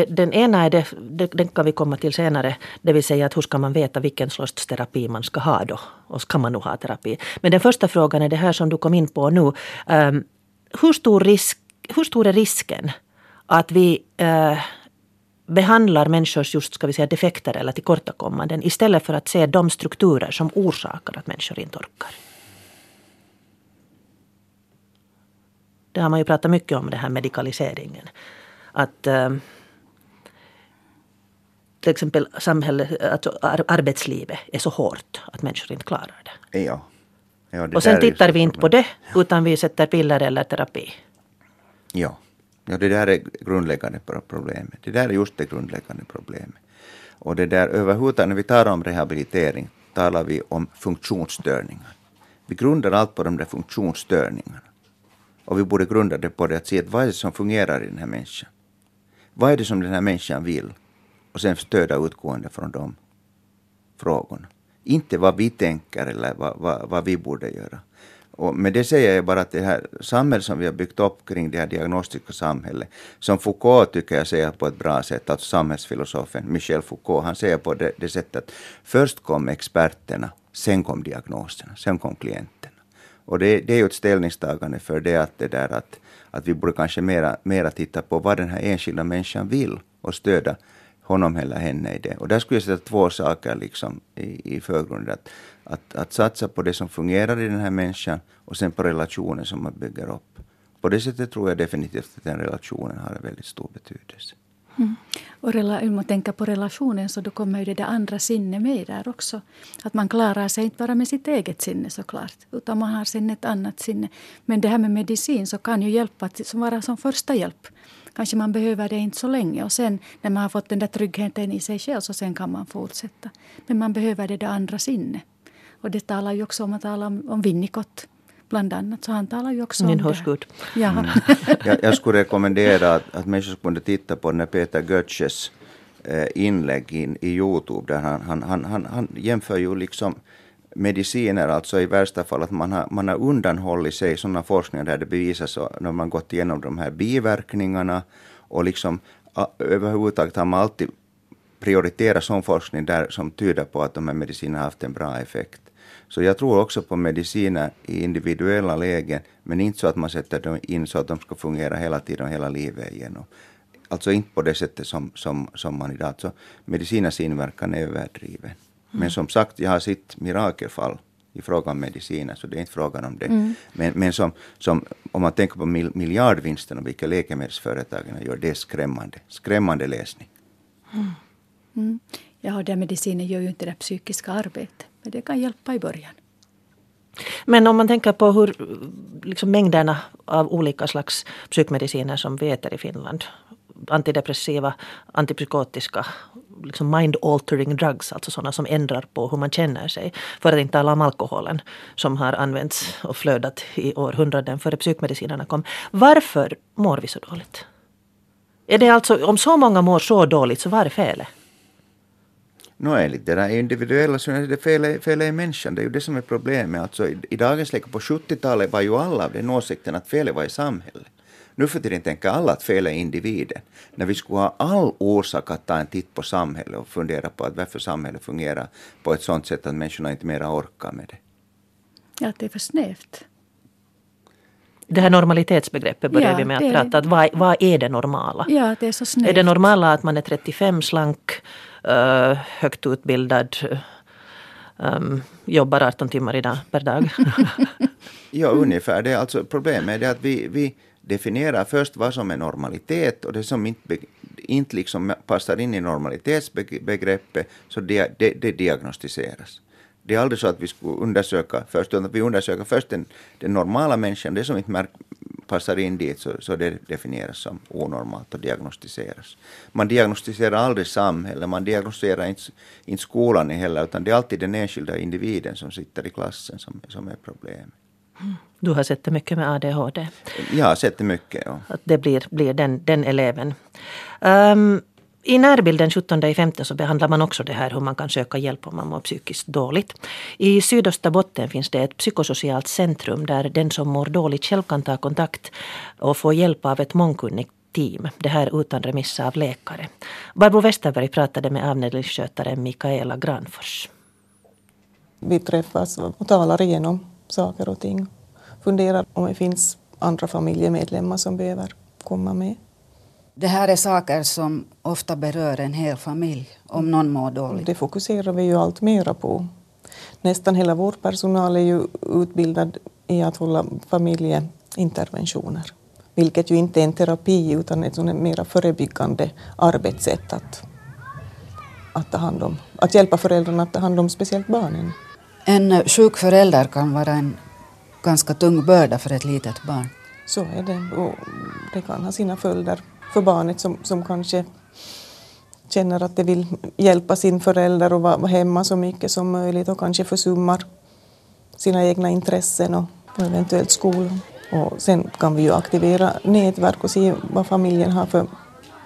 Den ena är det, den kan vi komma till senare. Det vill säga att hur ska man veta vilken sorts terapi man ska ha då? Och ska man nog ha terapi? Men den första frågan är det här som du kom in på nu. Um, hur, stor risk, hur stor är risken att vi uh, behandlar människors just ska vi säga, defekter eller tillkortakommanden istället för att se de strukturer som orsakar att människor inte orkar. Det har man ju pratat mycket om, det här medikaliseringen. Att äh, till exempel samhället, alltså arbetslivet är så hårt att människor inte klarar det. Ja. ja det och sen tittar vi inte på det utan vi sätter piller eller terapi. Ja. ja, det där är grundläggande problemet. Det där är just det grundläggande problemet. Och det där överhuvudtaget när vi talar om rehabilitering talar vi om funktionsstörningar. Vi grundar allt på de där funktionsstörningarna. Och vi borde grunda det på det att se vad är det som fungerar i den här människan. Vad är det som den här människan vill? Och sen stödja utgående från de frågorna. Inte vad vi tänker eller vad, vad, vad vi borde göra. Och med det säger jag bara att det här samhället som vi har byggt upp kring det här diagnostiska samhället, som Foucault tycker jag säger på ett bra sätt, alltså samhällsfilosofen Michel Foucault, han säger på det, det sättet att först kom experterna, sen kom diagnoserna, sen kom klienterna. Och det, det är ju ett ställningstagande för det att, det där att, att vi borde kanske mera, mera titta på vad den här enskilda människan vill och stödja honom eller henne i det. Och där skulle jag sätta två saker liksom i, i förgrunden. Att, att, att satsa på det som fungerar i den här människan och sen på relationen som man bygger upp. På det sättet tror jag definitivt att den relationen har en väldigt stor betydelse. Mm. Och om man tänker på relationen så då kommer ju det där andra sinnet med där också. Att man klarar sig inte bara med sitt eget sinne såklart, utan man har sen ett annat sinne. Men det här med medicin så kan ju hjälpa att vara som första hjälp. Kanske man behöver det inte så länge och sen när man har fått den där tryggheten i sig själv så sen kan man fortsätta. Men man behöver det där andra sinnet. Och det talar ju också om att tala om, om Winnicott bland annat. Så han talar ju också Min om det. Ja. Mm. jag, jag, skulle rekommendera att, att människor kunde titta på den här Peter Götzes eh, inlägg in, i Youtube där han, han, han, han, han jämför ju liksom mediciner, alltså i värsta fall att man har, man har undanhållit sig sådana forskningar där det bevisas när man gått igenom de här biverkningarna och liksom överhuvudtaget har man alltid prioriterat sån forskning där som tyder på att de här medicinerna har haft en bra effekt. Så jag tror också på mediciner i individuella lägen, men inte så att man sätter dem in så att de ska fungera hela tiden och hela livet igenom. Alltså inte på det sättet som, som, som man idag... Alltså medicinens inverkan är överdriven. Mm. Men som sagt, jag har sett mirakelfall i fråga om mediciner, så det är inte frågan om det. Mm. Men, men som, som, om man tänker på miljardvinsterna, vilka läkemedelsföretagen gör, det är skrämmande. Skrämmande läsning. Mm. Mm. Ja, den medicinen gör ju inte det psykiska arbetet. Men det kan hjälpa i början. Men om man tänker på hur liksom mängderna av olika slags psykmediciner som vi äter i Finland. Antidepressiva, antipsykotiska, liksom mind-altering drugs, alltså sådana som ändrar på hur man känner sig. För att inte tala om alkoholen som har använts och flödat i århundraden före psykmedicinerna kom. Varför mår vi så dåligt? Är det alltså, om så många mår så dåligt, så vad är felet? No, enligt det där individuella så är det fel, fel i människan. Det är ju det som är problemet. Alltså, i, I dagens läge, på 70-talet var ju alla av den åsikten att felet var i samhället. Nu för tiden tänker alla att fel är individen. När vi skulle ha all orsak att ta en titt på samhället och fundera på att varför samhället fungerar på ett sådant sätt att människorna inte mera orkar med det. Ja, att det är för snävt. Det här normalitetsbegreppet börjar ja, vi med att prata att vad, vad är det normala? Ja, det är så snävt. Är det normala att man är 35, slank, uh, högt utbildad, um, jobbar 18 timmar idag, per dag? ja, ungefär. Det är alltså problemet är att vi, vi definierar först vad som är normalitet och det som inte, inte liksom passar in i normalitetsbegreppet, så det, det, det diagnostiseras. Det är aldrig så att vi skulle undersöka först, utan vi undersöker först den, den normala människan, det som inte märk, passar in dit, så, så det definieras som onormalt och diagnostiseras. Man diagnostiserar aldrig samhället, man diagnostiserar inte, inte skolan heller, utan det är alltid den enskilda individen som sitter i klassen som, som är problemet. Du har sett det mycket med ADHD? Jag har sett det mycket, ja. Att det blir, blir den, den eleven. Um, i närbilden 17 femte så behandlar man också det här hur man kan söka hjälp om man mår psykiskt dåligt. I Botten finns det ett psykosocialt centrum där den som mår dåligt själv kan ta kontakt och få hjälp av ett mångkunnigt team. Det här utan remiss av läkare. Barbro Westerberg pratade med avdelningsskötaren Mikaela Granfors. Vi träffas och talar igenom saker och ting. Funderar om det finns andra familjemedlemmar som behöver komma med. Det här är saker som ofta berör en hel familj om någon mår dåligt. Det fokuserar vi ju allt mera på. Nästan hela vår personal är ju utbildad i att hålla familjeinterventioner. Vilket ju inte är en terapi utan ett mera förebyggande arbetssätt att, att, ta hand om, att hjälpa föräldrarna att ta hand om speciellt barnen. En sjuk förälder kan vara en ganska tung börda för ett litet barn. Så är det. Och det kan ha sina följder för barnet som, som kanske känner att det vill hjälpa sin förälder och vara hemma så mycket som möjligt och kanske försummar sina egna intressen och, eventuellt skolan. Och sen kan vi ju aktivera nätverk och se vad familjen har för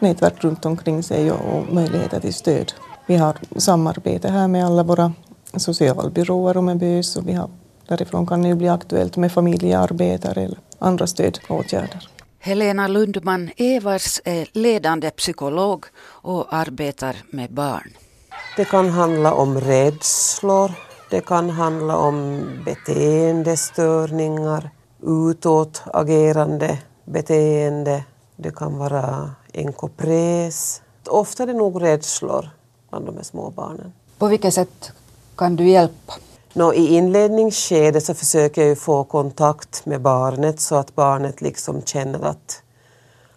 nätverk runt omkring sig och, och möjligheter till stöd. Vi har samarbete här med alla våra socialbyråer och med BÖS och vi har, därifrån kan det ju bli aktuellt med familjearbetare eller andra stödåtgärder. Helena Lundman Evars är ledande psykolog och arbetar med barn. Det kan handla om rädslor, det kan handla om beteendestörningar, utåtagerande beteende, det kan vara enkopres. Ofta är det nog rädslor bland de små barnen. På vilket sätt kan du hjälpa? Nå, I inledningsskedet så försöker jag få kontakt med barnet så att barnet liksom känner att,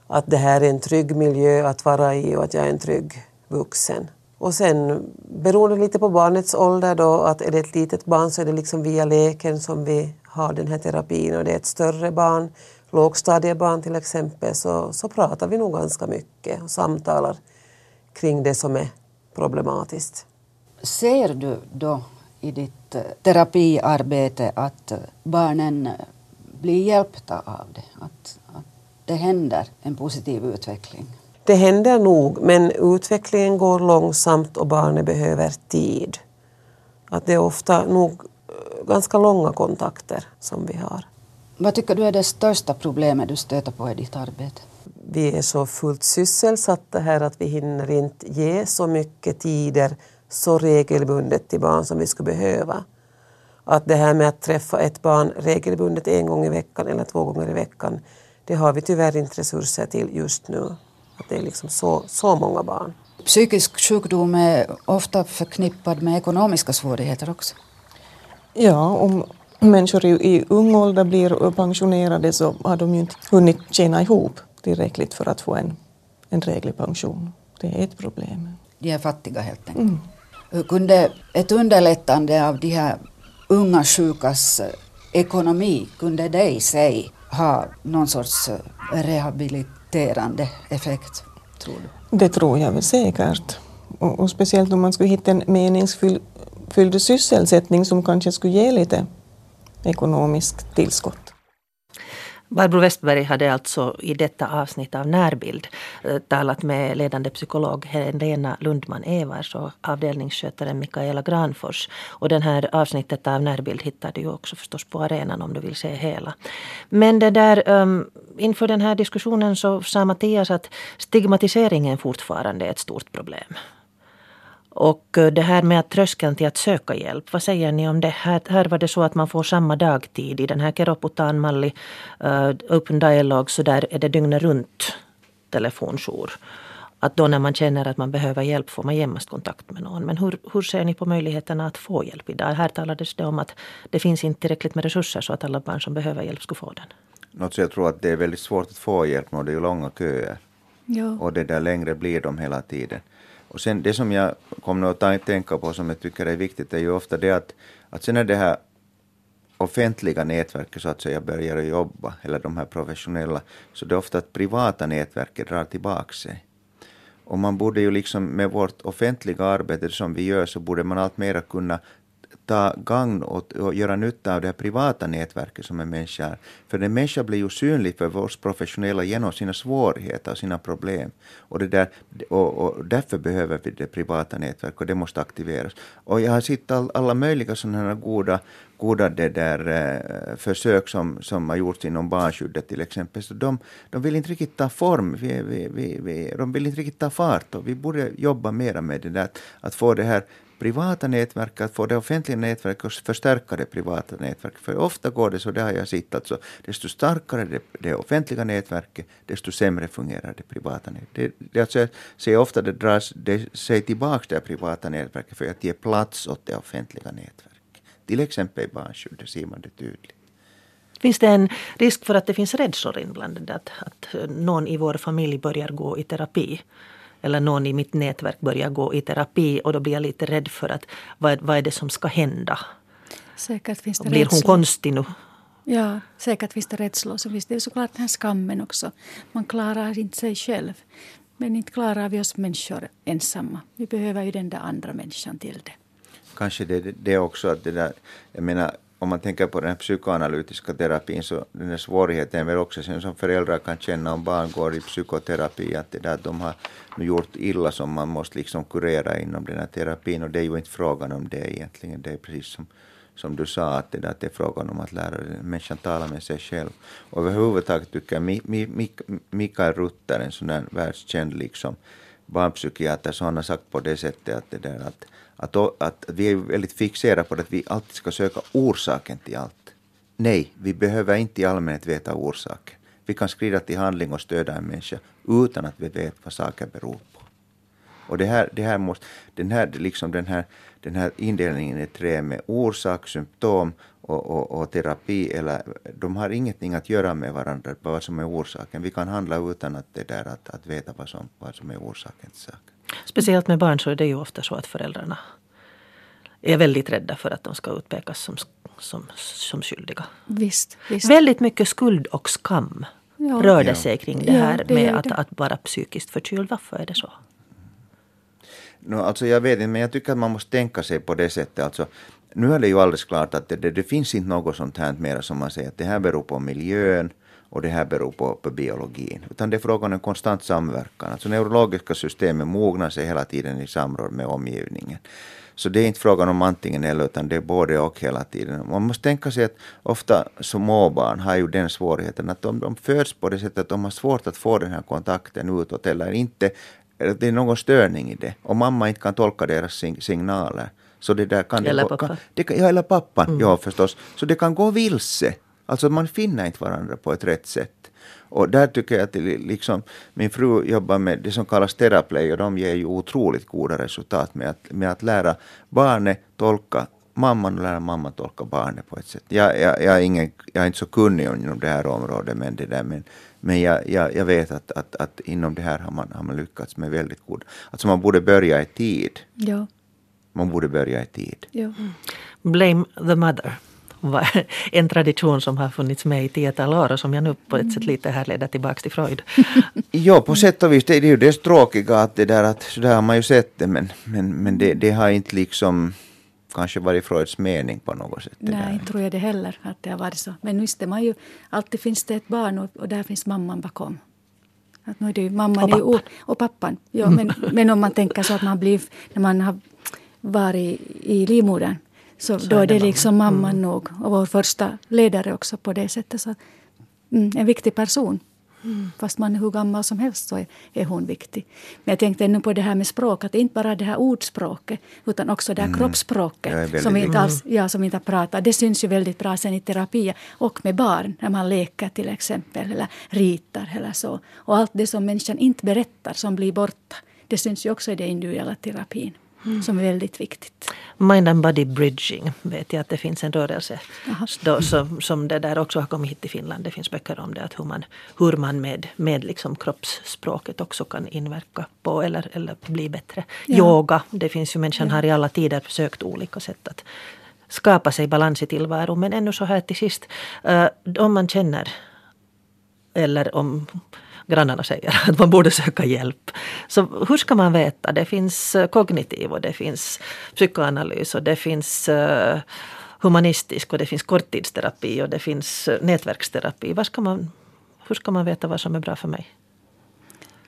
att det här är en trygg miljö att vara i och att jag är en trygg vuxen. Och sen beroende lite på barnets ålder då, att är det ett litet barn så är det liksom via leken som vi har den här terapin och det är ett större barn, lågstadiebarn till exempel, så, så pratar vi nog ganska mycket och samtalar kring det som är problematiskt. Ser du då i ditt eh, terapiarbete att eh, barnen eh, blir hjälpta av det? Att, att det händer en positiv utveckling? Det händer nog, men utvecklingen går långsamt och barnet behöver tid. Att det är ofta nog ganska långa kontakter som vi har. Vad tycker du är det största problemet du stöter på i ditt arbete? Vi är så fullt sysselsatta här att vi hinner inte ge så mycket tider så regelbundet till barn som vi skulle behöva. Att det här med att träffa ett barn regelbundet en gång i veckan eller två gånger i veckan, det har vi tyvärr inte resurser till just nu. Att det är liksom så, så många barn. Psykisk sjukdom är ofta förknippad med ekonomiska svårigheter också. Ja, om människor i, i ung ålder blir pensionerade så har de ju inte hunnit tjäna ihop tillräckligt för att få en, en dräglig pension. Det är ett problem. De är fattiga helt enkelt. Mm. Kunde ett underlättande av de här unga sjukas eh, ekonomi, kunde det i sig ha någon sorts eh, rehabiliterande effekt, tror du? Det tror jag väl säkert. Och, och speciellt om man skulle hitta en meningsfylld sysselsättning som kanske skulle ge lite ekonomiskt tillskott. Barbro Westberg hade alltså i detta avsnitt av Närbild eh, talat med ledande psykolog Helena Lundman Evers och avdelningsskötaren Mikaela Granfors. Och det här avsnittet av Närbild hittar du också förstås på arenan om du vill se hela. Men det där, um, inför den här diskussionen så sa Mattias att stigmatiseringen fortfarande är ett stort problem. Och eh, det här med att tröskeln till att söka hjälp, vad säger ni om det? Här, här var det så att man får samma dagtid. I den här Keroputan Malli uh, Open Dialogue så där är det dygnet runt telefonjour. Att då när man känner att man behöver hjälp får man genast kontakt med någon. Men hur, hur ser ni på möjligheterna att få hjälp idag? Här talades det om att det finns inte tillräckligt med resurser så att alla barn som behöver hjälp skulle få den. Något så jag tror att det är väldigt svårt att få hjälp och det är långa köer. Ja. Och det där längre blir de hela tiden. Och sen det som jag kommer att tänka på som jag tycker är viktigt är ju ofta det att, att sen när det här offentliga nätverket så att säga börjar jobba, eller de här professionella, så det är ofta att privata nätverket drar tillbaka sig. Och man borde ju liksom med vårt offentliga arbete som vi gör så borde man allt mera kunna ta gagn och, och göra nytta av det här privata nätverket som en människa är. För en människa blir ju synlig för oss professionella genom sina svårigheter och sina problem. Och, det där, och, och därför behöver vi det privata nätverket och det måste aktiveras. Och jag har sett all, alla möjliga sådana här goda goda det där, eh, försök som, som har gjorts inom barnskyddet till exempel. Så de, de vill inte riktigt ta form, vi, vi, vi, vi, de vill inte riktigt ta fart och vi borde jobba mera med det där att få det här privata nätverk, att få det offentliga nätverket att förstärka det privata nätverket. För ofta går det så, det har jag sett, alltså, desto starkare det, det offentliga nätverket, desto sämre fungerar det privata nätverket. Det, det, alltså, jag ser ofta det dras det sig tillbaka det privata nätverket för att ge plats åt det offentliga nätverket. Till exempel i barnskyddet ser man det tydligt. Finns det en risk för att det finns rädslor inblandade? Att, att någon i vår familj börjar gå i terapi? Eller någon i mitt nätverk börjar gå i terapi och då blir jag lite rädd för att vad, vad är det som ska hända? Säkert finns det Blir hon rädslor. konstig nu? Ja, säkert finns det rädslor. Så finns det såklart den här skammen också. Man klarar inte sig själv. Men inte klarar vi oss människor ensamma. Vi behöver ju den där andra människan till det. Kanske det, det också att det där, jag menar om man tänker på den här psykoanalytiska terapin så den här svårigheten är väl också sen som föräldrar kan känna om barn går i psykoterapi att det där att de har gjort illa som man måste liksom kurera inom den här terapin och det är ju inte frågan om det egentligen. Det är precis som, som du sa att det, där, att det är frågan om att lära människan tala med sig själv. Och överhuvudtaget tycker jag Mikael Rutter, en sån där världskänd liksom barnpsykiater, så han har sagt på det sättet att det där att att, att vi är väldigt fixerade på att vi alltid ska söka orsaken till allt. Nej, vi behöver inte i allmänhet veta orsaken. Vi kan skrida till handling och stödja en människa utan att vi vet vad saken beror på. Och det här, det här måste, den, här, liksom den, här, den här indelningen i tre med orsak, symptom och, och, och, terapi, eller, de har ingenting att göra med varandra, vad som är orsaken. Vi kan handla utan att, det där, att, att veta vad som, vad som är orsaken till saken. Speciellt med barn så är det ju ofta så att föräldrarna är väldigt rädda för att de ska utpekas som, som, som skyldiga. Visst, visst. Väldigt mycket skuld och skam ja. rör det sig kring det här ja, det med att, att vara psykiskt förkyld. Varför är det så? No, alltså jag vet inte, men jag tycker att man måste tänka sig på det sättet. Alltså, nu är det ju alldeles klart att det, det, det finns inte något sånt här mera som man säger att det här beror på miljön och det här beror på, på biologin. Utan det är frågan om en konstant samverkan. Alltså neurologiska systemet mognar sig hela tiden i samråd med omgivningen. Så det är inte frågan om antingen eller, utan det är både och hela tiden. Man måste tänka sig att ofta småbarn har ju den svårigheten att de, de föds på det sättet att de har svårt att få den här kontakten utåt eller inte. Det är någon störning i det. Och mamma inte kan tolka deras signaler. Så det där kan eller det, pappa. Kan, det kan, ja, eller pappan, Mm. ja förstås. Så det kan gå vilse. Alltså man finner inte varandra på ett rätt sätt. Och där tycker jag att det liksom, min fru jobbar med det som kallas teraplay och de ger ju otroligt goda resultat med att, med att lära barnet tolka mamman och lära mamma tolka barnet på ett sätt. Jag, jag, jag, är, ingen, jag är inte så kunnig inom det här området men, det där, men, men jag, jag, jag vet att, att, att inom det här har man, har man lyckats med väldigt god. Alltså man borde börja i tid. Ja. Man borde börja i tid. ja. Blame the mother en tradition som har funnits med i tiotal år och som jag nu på ett sätt lite här leder tillbaka till Freud. Jo, på sätt och vis. Det är ju det tråkiga att det där att så där har man ju sett det men, men, men det, det har inte liksom kanske varit Freuds mening på något sätt. det. Nej, inte tror jag det heller att det har varit så. Men visst är man ju, alltid finns det ett barn och, och där finns mamman bakom. Att nu är det ju, mamman Och är ju, pappan. o- och pappan. Ja, men, men om man tänker så att man blir, när man har varit i livmodern, så, Så då är det liksom mamman nog. Och vår första ledare också på det sättet. Så, mm, en viktig person. Fast man är hur gammal som helst så är, är hon viktig. Men jag tänkte ännu på det här med språk, att det inte bara det här ordspråket utan också det här är kroppsspråket som vi inte alls, ja, som inte har pratat. Det syns ju väldigt bra sen i terapi och med barn när man leker till exempel eller ritar eller så. Och allt det som människan inte berättar som blir borta, det syns ju också i den individuella terapin som är väldigt viktigt. Mind and body bridging vet jag att det finns en rörelse då, som, som det där också har kommit hit till Finland. Det finns böcker om det, att hur man, hur man med, med liksom kroppsspråket också kan inverka på eller, eller bli bättre. Ja. Yoga, det finns ju människan har i alla tider sökt olika sätt att skapa sig balans i tillvaron. Men ännu så här till sist, eh, om man känner eller om grannarna säger att man borde söka hjälp. Så hur ska man veta? Det finns eh, kognitiv och det finns psykoanalys och det finns eh, humanistisk och det finns korttidsterapi och det finns eh, nätverksterapi. Vad ska man, hur ska man veta vad som är bra för mig?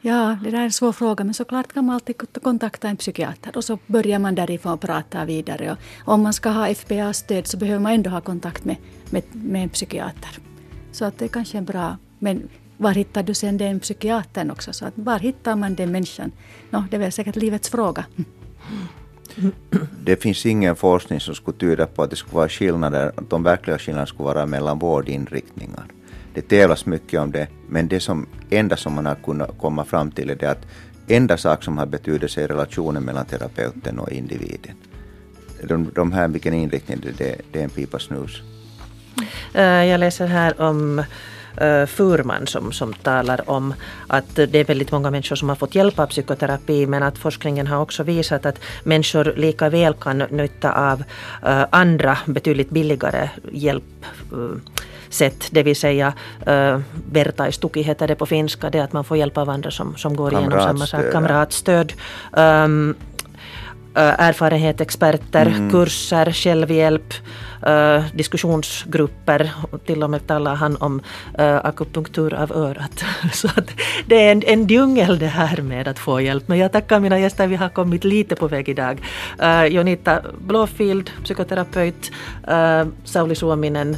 Ja, det där är en svår fråga, men såklart kan man alltid kontakta en psykiater och så börjar man därifrån och prata vidare. Och om man ska ha FPA-stöd så behöver man ändå ha kontakt med, med, med en psykiater. Så att det är kanske är bra. Men var hittar du sen den psykiatern också? Så att var hittar man den människan? Nå, det är väl säkert livets fråga. det finns ingen forskning som skulle tyda på att det skulle vara skillnader, att de verkliga skillnaderna skulle vara mellan vårdinriktningar. Det tävlas mycket om det, men det som enda som man har kunnat komma fram till är det att enda sak som har betydelse är relationen mellan terapeuten och individen. De, de här, vilken inriktning det är, det är en pipa snus. Eh, jag läser här om Furman som, som talar om att det är väldigt många människor som har fått hjälp av psykoterapi men att forskningen har också visat att människor lika väl kan nytta av uh, andra betydligt billigare hjälp uh, sätt, det vill säga vertaistuki heter det på finska, det är att man får hjälp av andra som, som går igenom samma sak, kamratstöd. Um, erfarenhet, experter, mm. kurser, självhjälp, uh, diskussionsgrupper. Till och med talar han om uh, akupunktur av örat. Så att det är en, en djungel det här med att få hjälp. Men jag tackar mina gäster, vi har kommit lite på väg idag. Jonita Blåfield, psykoterapeut, Sauli Suominen,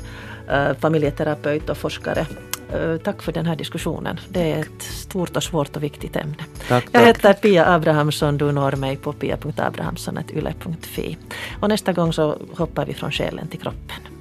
familjeterapeut och forskare. Tack för den här diskussionen. Det är ett stort och svårt och viktigt ämne. Tack, jag heter Pia Abrahamsson. Du når mig på pia.abrahamsson.yle.fi. Och nästa gång så hoppar vi från själen till kroppen.